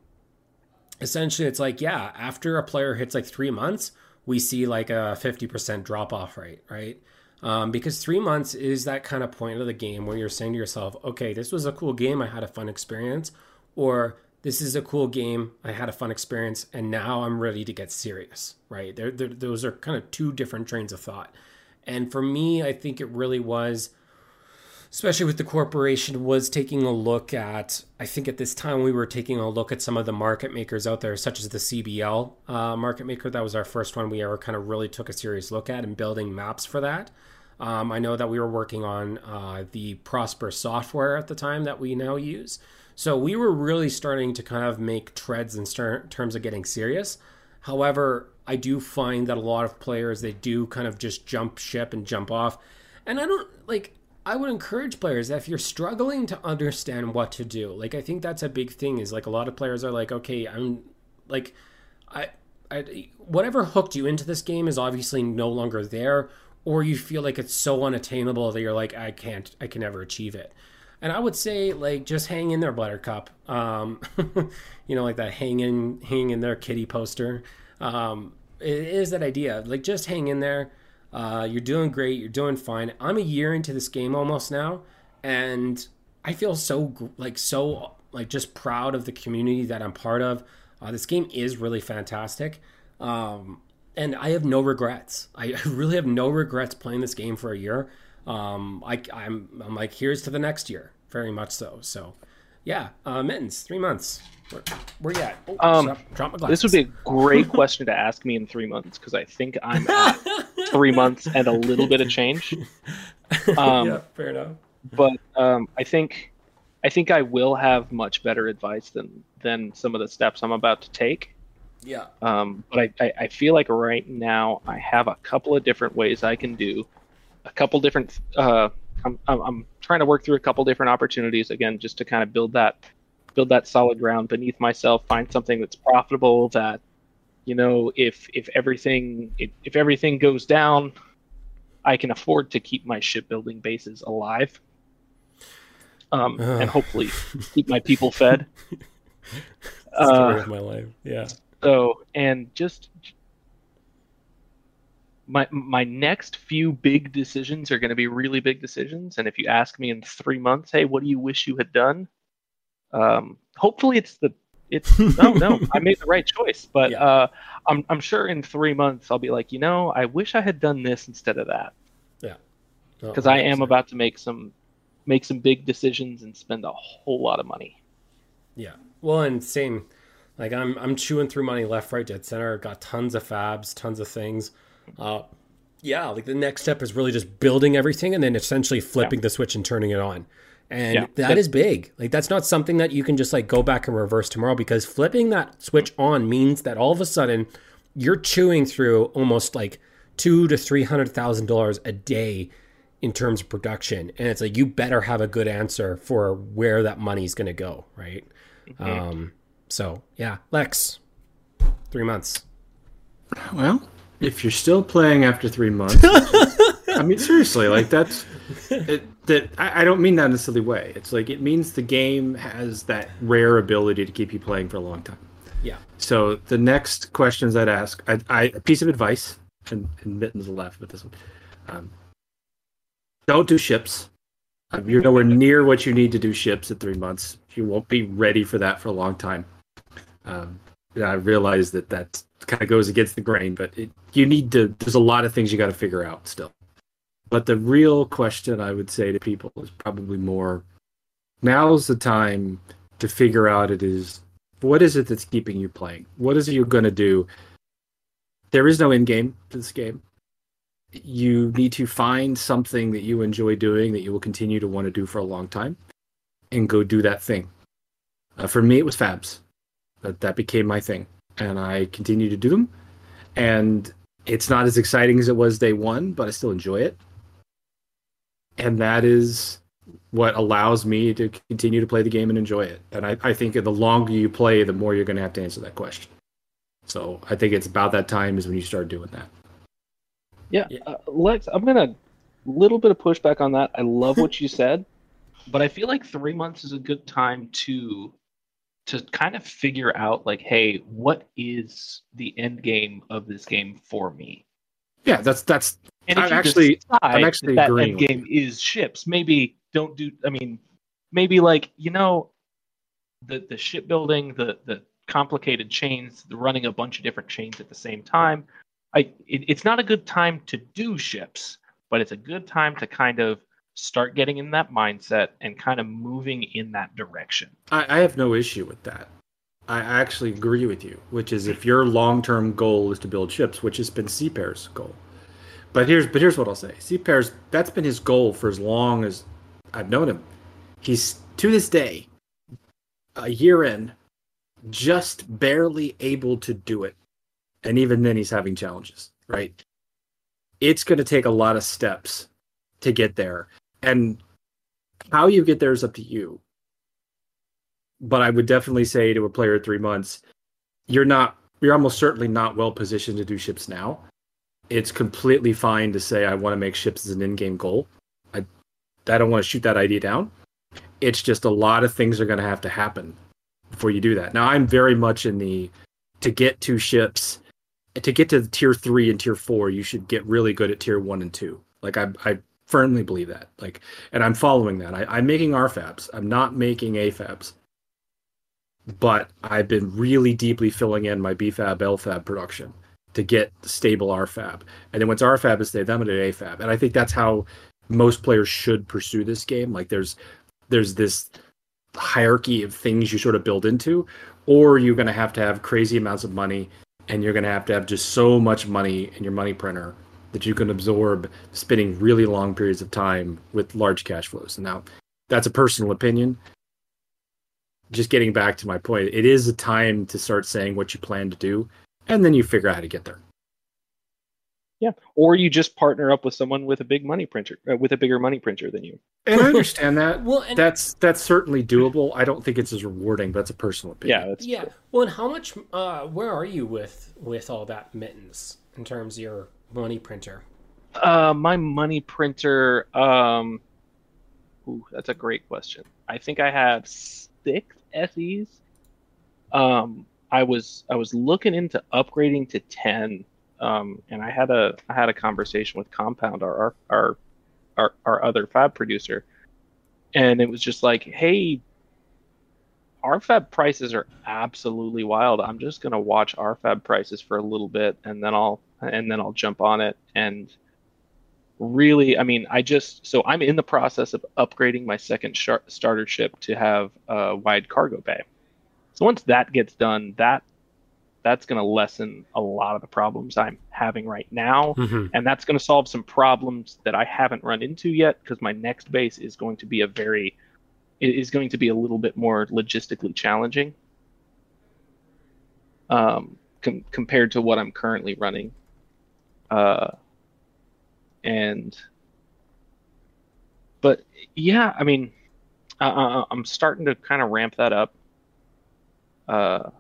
essentially it's like yeah after a player hits like three months we see like a 50% drop off rate right um, because three months is that kind of point of the game where you're saying to yourself, okay, this was a cool game. I had a fun experience. Or this is a cool game. I had a fun experience. And now I'm ready to get serious, right? They're, they're, those are kind of two different trains of thought. And for me, I think it really was especially with the corporation, was taking a look at. I think at this time we were taking a look at some of the market makers out there, such as the CBL uh, market maker. That was our first one we ever kind of really took a serious look at and building maps for that. Um, I know that we were working on uh, the Prosper software at the time that we now use. So we were really starting to kind of make treads in terms of getting serious. However, I do find that a lot of players they do kind of just jump ship and jump off. And I don't like I would encourage players that if you're struggling to understand what to do, like I think that's a big thing is like a lot of players are like, okay, I'm like I I whatever hooked you into this game is obviously no longer there or you feel like it's so unattainable that you're like I can't I can never achieve it. And I would say like just hang in there buttercup. Um you know like that hang in hang in there kitty poster. Um it is that idea. Like just hang in there uh, you're doing great. You're doing fine. I'm a year into this game almost now, and I feel so like so like just proud of the community that I'm part of. Uh, this game is really fantastic, um, and I have no regrets. I really have no regrets playing this game for a year. Um, I, I'm I'm like here's to the next year, very much so. So, yeah, uh, mittens, three months. Where, where you at? Oh, um, drop, drop my This would be a great question to ask me in three months because I think I'm at three months and a little bit of change. Um, yeah, fair enough. But um, I think I think I will have much better advice than than some of the steps I'm about to take. Yeah. Um, but I, I, I feel like right now I have a couple of different ways I can do, a couple different. Uh, I'm, I'm trying to work through a couple different opportunities again, just to kind of build that build that solid ground beneath myself, find something that's profitable that you know if if everything if, if everything goes down i can afford to keep my shipbuilding bases alive. Um, uh. and hopefully keep my people fed. Story uh, of my life yeah. so and just my my next few big decisions are going to be really big decisions and if you ask me in three months hey what do you wish you had done um, hopefully, it's the it's no no I made the right choice, but yeah. uh, I'm I'm sure in three months I'll be like, you know, I wish I had done this instead of that. Yeah, because I am about to make some make some big decisions and spend a whole lot of money. Yeah, well, and same. Like I'm I'm chewing through money left, right, dead center. Got tons of fabs, tons of things. Uh, yeah, like the next step is really just building everything and then essentially flipping yeah. the switch and turning it on And Yeah. that is big. Like that's not something that you can just like go back and reverse tomorrow because flipping that switch on means that all of a sudden you're chewing through almost like two to three hundred thousand dollars a day in terms of production. And it's like you better have a good answer for where that money's gonna go, right? Um so yeah, Lex. Three months. Well, if you're still playing after three months, I mean, seriously, like that's it, that. I, I don't mean that in a silly way. It's like it means the game has that rare ability to keep you playing for a long time. Yeah. So the next questions I'd ask, I, I a piece of advice, and, and Mittens will laugh with this one. Um, don't do ships. Um, you're nowhere near what you need to do ships at three months. You won't be ready for that for a long time. Um, I realize that that kind of goes against the grain, but it, you need to. There's a lot of things you got to figure out still. But the real question I would say to people is probably more. Now's the time to figure out it is what is it that's keeping you playing? What is it you're going to do? There is no end game to this game. You need to find something that you enjoy doing that you will continue to want to do for a long time, and go do that thing. Uh, for me, it was Fabs. That that became my thing, and I continue to do them. And it's not as exciting as it was day one, but I still enjoy it. And that is what allows me to continue to play the game and enjoy it. And I, I think the longer you play, the more you're going to have to answer that question. So I think it's about that time is when you start doing that. Yeah, Yeah. Uh, Lex, I'm gonna little bit of pushback on that. I love what you said, but I feel like three months is a good time to to kind of figure out like, hey, what is the end game of this game for me? Yeah, that's that's And I'm actually- I'm actually that, that agreeing end game is ships. Maybe don't do. I mean, maybe like you know, the the shipbuilding, the the complicated chains, the running a bunch of different chains at the same time. I it, it's not a good time to do ships, but it's a good time to kind of start getting in that mindset and kind of moving in that direction. I, I have no issue with that. I actually agree with you, which is if your long term goal is to build ships, which has been Seapair's goal. But here's but here's what I'll say. Seapair's that's been his goal for as long as I've known him. He's to this day, a year in, just barely able to do it. And even then he's having challenges, right? It's gonna take a lot of steps to get there. And how you get there is up to you but I would definitely say to a player three months, you're not, you're almost certainly not well positioned to do ships now. It's completely fine to say I want to make ships as an in-game goal. I, I don't want to shoot that idea down. It's just a lot of things are going to have to happen before you do that. Now I'm very much in the to get to ships, to get to tier three and tier four, you should get really good at tier one and two. Like I, I firmly believe that. Like, and I'm following that. I, I'm making RFABs. I'm not making AFABs but I've been really deeply filling in my BFAB LFAB production to get stable RFAB. And then once RFAB is stable, I'm gonna do AFAB. And I think that's how most players should pursue this game. Like there's there's this hierarchy of things you sort of build into, or you're gonna have to have crazy amounts of money and you're gonna have to have just so much money in your money printer that you can absorb spending really long periods of time with large cash flows. Now that's a personal opinion just getting back to my point, it is a time to start saying what you plan to do, and then you figure out how to get there. Yeah, or you just partner up with someone with a big money printer, uh, with a bigger money printer than you. And I understand that. Well, and That's that's certainly doable. I don't think it's as rewarding, but that's a personal opinion. Yeah, that's yeah. Well, and how much? Uh, where are you with with all that mittens in terms of your money printer? Uh, my money printer. Um, ooh, that's a great question. I think I have six SEs. Um, I was I was looking into upgrading to ten. Um, and I had a I had a conversation with Compound, our our our our other fab producer, and it was just like, hey, our fab prices are absolutely wild. I'm just gonna watch our fab prices for a little bit, and then I'll and then I'll jump on it. And really, I mean, I just so I'm in the process of upgrading my second starter ship to have a wide cargo bay. So once that gets done, that that's going to lessen a lot of the problems I'm having right now, Mm-hmm. and that's going to solve some problems that I haven't run into yet because my next base is going to be a very is going to be a little bit more logistically challenging um, com- compared to what I'm currently running. Uh, and but yeah, I mean, I, I'm starting to kind of ramp that up. Uh,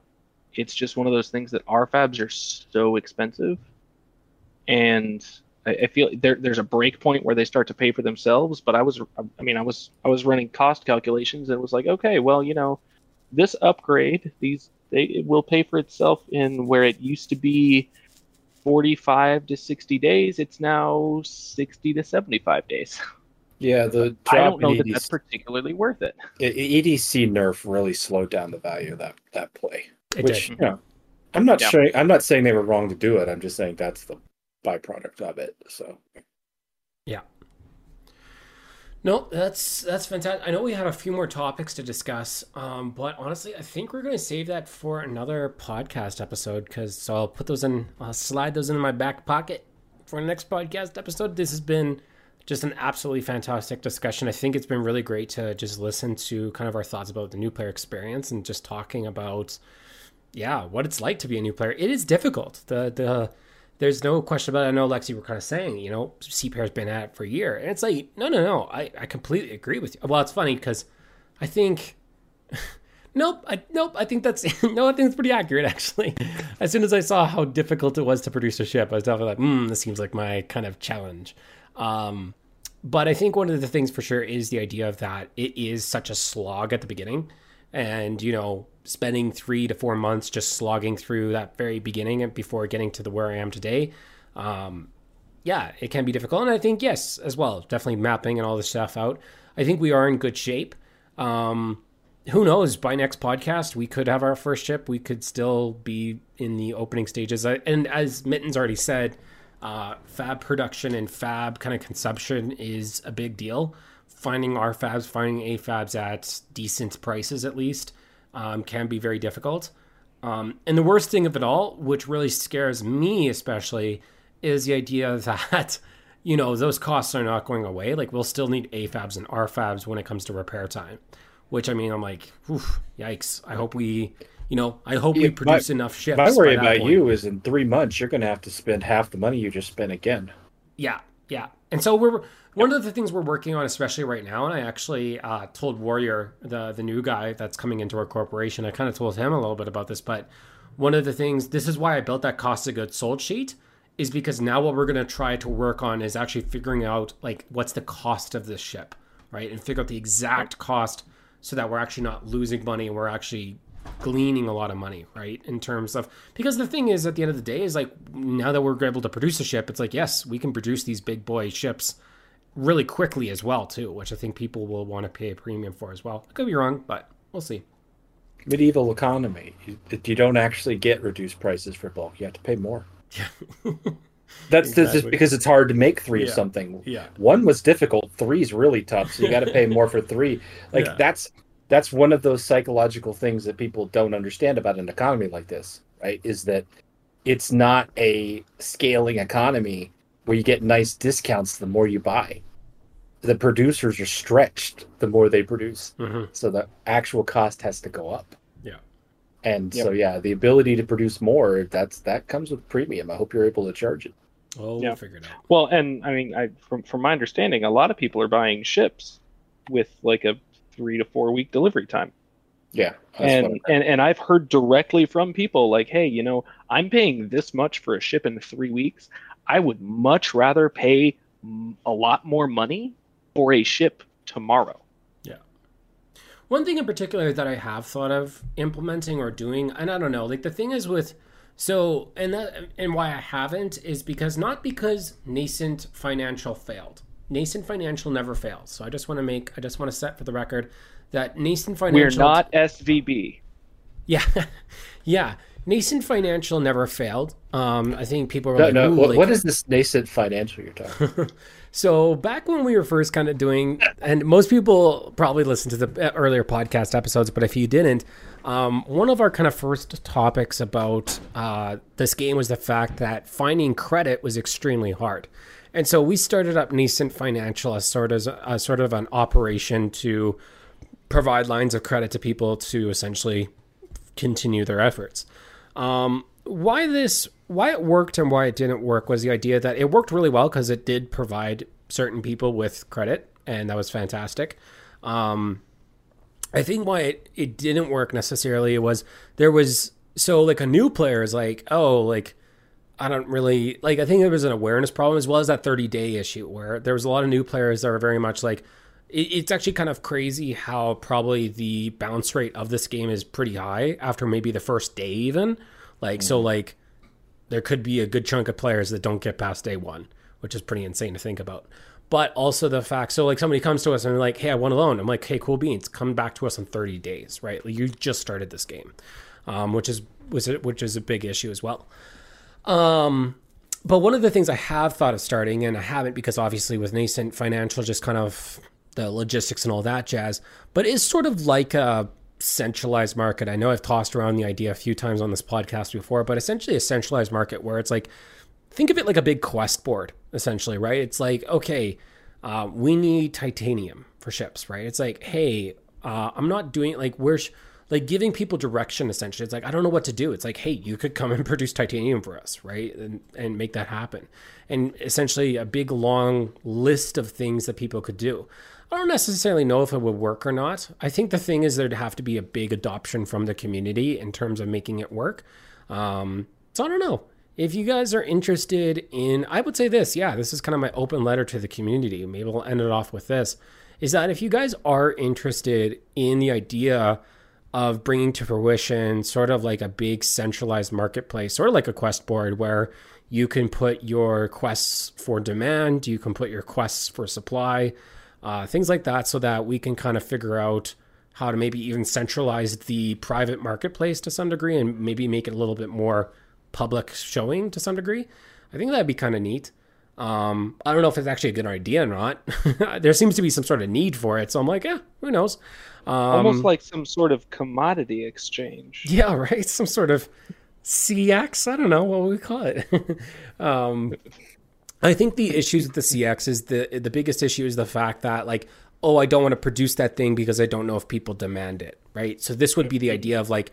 it's just one of those things that RFABs are so expensive, and I, feel there, there's a break point where they start to pay for themselves. But I was, I mean, I was, I was running cost calculations, and it was like, okay, well, you know, this upgrade, these they it will pay for itself in where it used to be 45 to 60 days. It's now 60 to 75 days. Yeah, the I don't drop in know that EDC, that's particularly worth it. EDC nerf really slowed down the value of that that play. It which did. you know, I'm not Yeah. saying I'm not saying they were wrong to do it. I'm just saying that's the byproduct of it. So Yeah. No, that's that's fantastic. I know we had a few more topics to discuss, um, but honestly, I think we're going to save that for another podcast episode. Because so I'll put those in, I'll slide those in my back pocket for the next podcast episode. This has been just an absolutely fantastic discussion. I think it's been really great to just listen to kind of our thoughts about the new player experience and just talking about, yeah, what it's like to be a new player. It is difficult. The the there's no question about it. I know Lexi were kind of saying, you know, CPR's been at it for a year. And it's like, no, no, no. I, I completely agree with you. Well, it's funny because I think nope, I nope, I think that's no, I think it's pretty accurate actually. As soon as I saw how difficult it was to produce a ship, I was definitely like, hmm, this seems like my kind of challenge. Um but I think one of the things for sure is the idea of that it is such a slog at the beginning. And, you know, spending three to four months just slogging through that very beginning before getting to the where I am today. Um, yeah, it can be difficult. And I think, yes, as well, definitely mapping and all this stuff out. I think we are in good shape. Um, who knows? By next podcast, we could have our first ship. We could still be in the opening stages. And as Mittens already said, uh, fab production and fab kind of consumption is a big deal. Finding R fabs, finding A fabs at decent prices at least, um, can be very difficult. Um, and the worst thing of it all, which really scares me especially, is the idea that, you know, those costs are not going away. Like, we'll still need A fabs and R fabs when it comes to repair time. Which, I mean, I'm like, oof, yikes. I hope we, you know, I hope Yeah, we my- produce enough ships. my worry about point. you is in three months you're going to have to spend half the money you just spent again. Yeah, yeah. And so we're one of the things we're working on, especially right now. And I actually uh, told Warrior, the the new guy that's coming into our corporation, I kind of told him a little bit about this. But one of the things, this is why I built that cost of goods sold sheet, is because now what we're going to try to work on is actually figuring out like what's the cost of this ship, right, and figure out the exact cost so that we're actually not losing money and we're actually gleaning a lot of money, right? In terms of because the thing is, at the end of the day, is like now that we're able to produce a ship, it's like yes, we can produce these big boy ships really quickly as well too, which I think people will want to pay a premium for as well. I could be wrong, but we'll see. Medieval economy. You, if you don't actually get reduced prices for bulk, you have to pay more. Yeah. That's that's just because it's hard to make three Yeah. of something. Yeah. One was difficult. Three is really tough, so you got to pay more for three. Like Yeah. that's that's one of those psychological things that people don't understand about an economy like this, right? Is that it's not a scaling economy where you get nice discounts the more you buy. The producers are stretched the more they produce, hmm so the actual cost has to go up. Yeah. And Yep. so yeah, the ability to produce more, that's that comes with premium. I hope you're able to charge it. Oh, Yeah. we'll figure it out. Well, and I mean, I from from my understanding, a lot of people are buying ships with like a three to four week delivery time. Yeah. and, and and I've heard directly from people like, hey, you know, I'm paying this much for a ship in three weeks. I would much rather pay a lot more money for a ship tomorrow. Yeah. One thing in particular that I have thought of implementing or doing, and I don't know, like the thing is with so and that and why I haven't is because not because nascent financial failed. Nascent financial never fails. So I just want to make I just want to set for the record that nascent We're not SVB. Yeah. yeah. Nascent financial never failed. Um I think people were no, like, no. What, like- what is this nascent financial you're talking? So back when we were first kind of doing, and most people probably listened to the earlier podcast episodes, but if you didn't, um, one of our kind of first topics about uh, this game was the fact that finding credit was extremely hard, and so we started up Nascent Financial as sort of as sort of an operation to provide lines of credit to people to essentially continue their efforts. Um, why this, why it worked and why it didn't work was the idea that it worked really well because it did provide certain people with credit, and that was fantastic. Um, I think why it, it didn't work necessarily was there was so like a new player is like oh like I don't really like I think there was an awareness problem as well as that 30 day issue where there was a lot of new players that were very much like it, it's actually kind of crazy how probably the bounce rate of this game is pretty high after maybe the first day even. Like mm-hmm. so like there could be a good chunk of players that don't get past day one which is pretty insane to think about. But also the fact so like somebody comes to us and they're like hey i want a loan i'm like hey cool beans. Come back to us in 30 days right? Like you just started this game um, which is was it which is a big issue as well um, but one of the things i have thought of starting and i haven't because obviously with nascent financial just kind of the logistics and all that jazz but is sort of like a centralized market i know i've tossed around the idea a few times on this podcast before but essentially a centralized market where it's like think of it like a big quest board, essentially, right? It's like, okay, uh, we need titanium for ships, right? It's like, hey, uh, I'm not doing it. like where's like giving people direction essentially. It's like I don't know what to do. It's like, hey, you could come and produce titanium for us, right? And and make that happen. And essentially a big long list of things that people could do. I don't necessarily know if it would work or not. I think the thing is there'd have to be a big adoption from the community in terms of making it work. Um, so I don't know if you guys are interested in, I would say this, yeah, this is kind of my open letter to the community. Maybe we'll end it off with this is that if you guys are interested in the idea of bringing to fruition sort of like a big centralized marketplace, sort of like a quest board where you can put your quests for demand, you can put your quests for supply, uh, things like that, so that we can kind of figure out how to maybe even centralize the private marketplace to some degree and maybe make it a little bit more public showing to some degree. I think that'd be kind of neat. Um, I don't know if it's actually a good idea or not. there seems to be some sort of need for it, so I'm like, yeah, who knows? Um, Almost like some sort of commodity exchange. Yeah, right. Some sort of CX. I don't know what we call it. um, I think the issues with the CX is the the biggest issue is the fact that like, oh, I don't want to produce that thing because I don't know if people demand it, right? So this would be the idea of like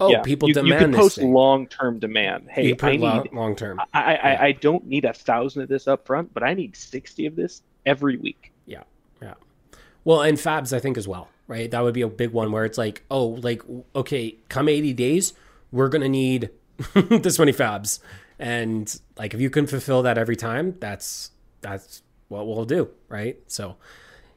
Oh, yeah. people you, demand. You can post long term demand. Hey, I need long term. I, I, yeah. I don't need a thousand of this up front, but I need sixty of this every week. Yeah, yeah. Well, and Fabs, I think as well, right? That would be a big one where it's like, oh, like okay, come eighty days, we're gonna need this many Fabs, and like if you can fulfill that every time, that's that's what we'll do, right? So,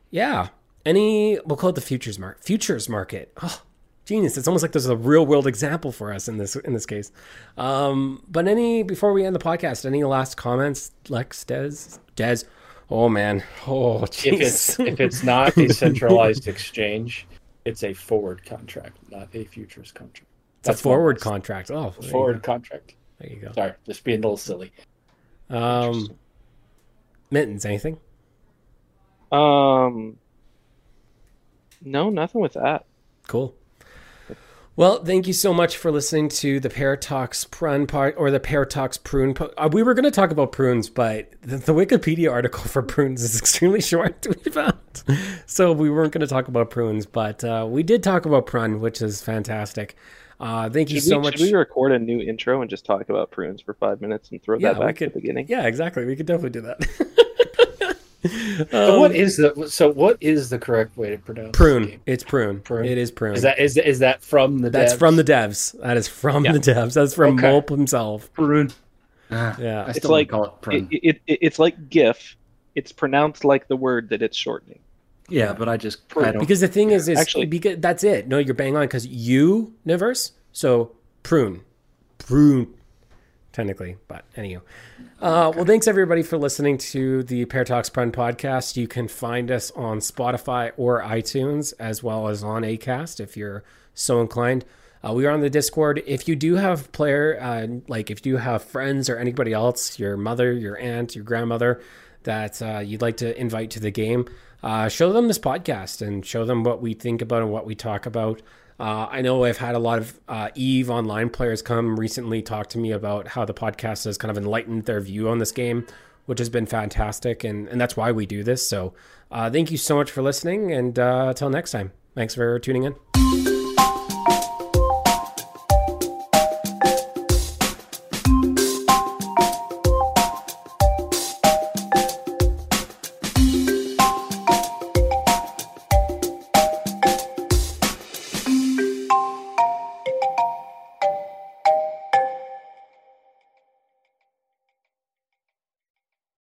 yeah. Any we'll call it the futures market. Futures market. Oh, genius. It's almost like there's a real world example for us in this in this case. Um, but any before we end the podcast, any last comments, Lex, Des, Des? Oh man, oh geez. if it's if it's not a centralized exchange, it's a forward contract, not a futures contract. That's a forward contract. Oh, forward contract. There you go. Sorry, just being a little silly. Um, mittens, anything? Um, no, nothing with that. Cool. Well, thank you so much for listening to the Pear Talks Prun part or the Pear Talks Prun. Po- uh, we were going to talk about prunes, but the, the, Wikipedia article for prunes is extremely short. We found, so we weren't going to talk about prunes, but uh, we did talk about prune, which is fantastic. Uh, thank should you so we, much. Should we record a new intro and just talk about prunes for five minutes and throw yeah, that back could, at the beginning? Yeah, exactly. We could definitely do that. um, what is the so what is the correct way to pronounce prune? It's prune. prune. It is prune. Is that is is that from the? That's devs? from the devs. That is from yeah. the devs. That's from okay. Molp himself. Prune. Ah, yeah, it's like call it prune. It, it, it's like GIF. It's pronounced like the word that it's shortening. Yeah, but I just I because the thing is, is actually because that's it. No, you're bang on because you universe. So prune, prune, technically, but anyway. Uh, well, thanks everybody for listening to the Pear Talks Prun podcast. You can find us on Spotify or iTunes, as well as on Acast if you're so inclined. Uh, we are on the Discord. If you do have player, uh, like if you have friends or anybody else, your mother, your aunt, your grandmother, that uh, you'd like to invite to the game, uh, show them this podcast and show them what we think about and what we talk about. Uh, I know I've had a lot of uh, Eve online players come recently talk to me about how the podcast has kind of enlightened their view on this game, which has been fantastic. And, and that's why we do this. So uh, thank you so much for listening. And uh, until next time. Thanks for tuning in.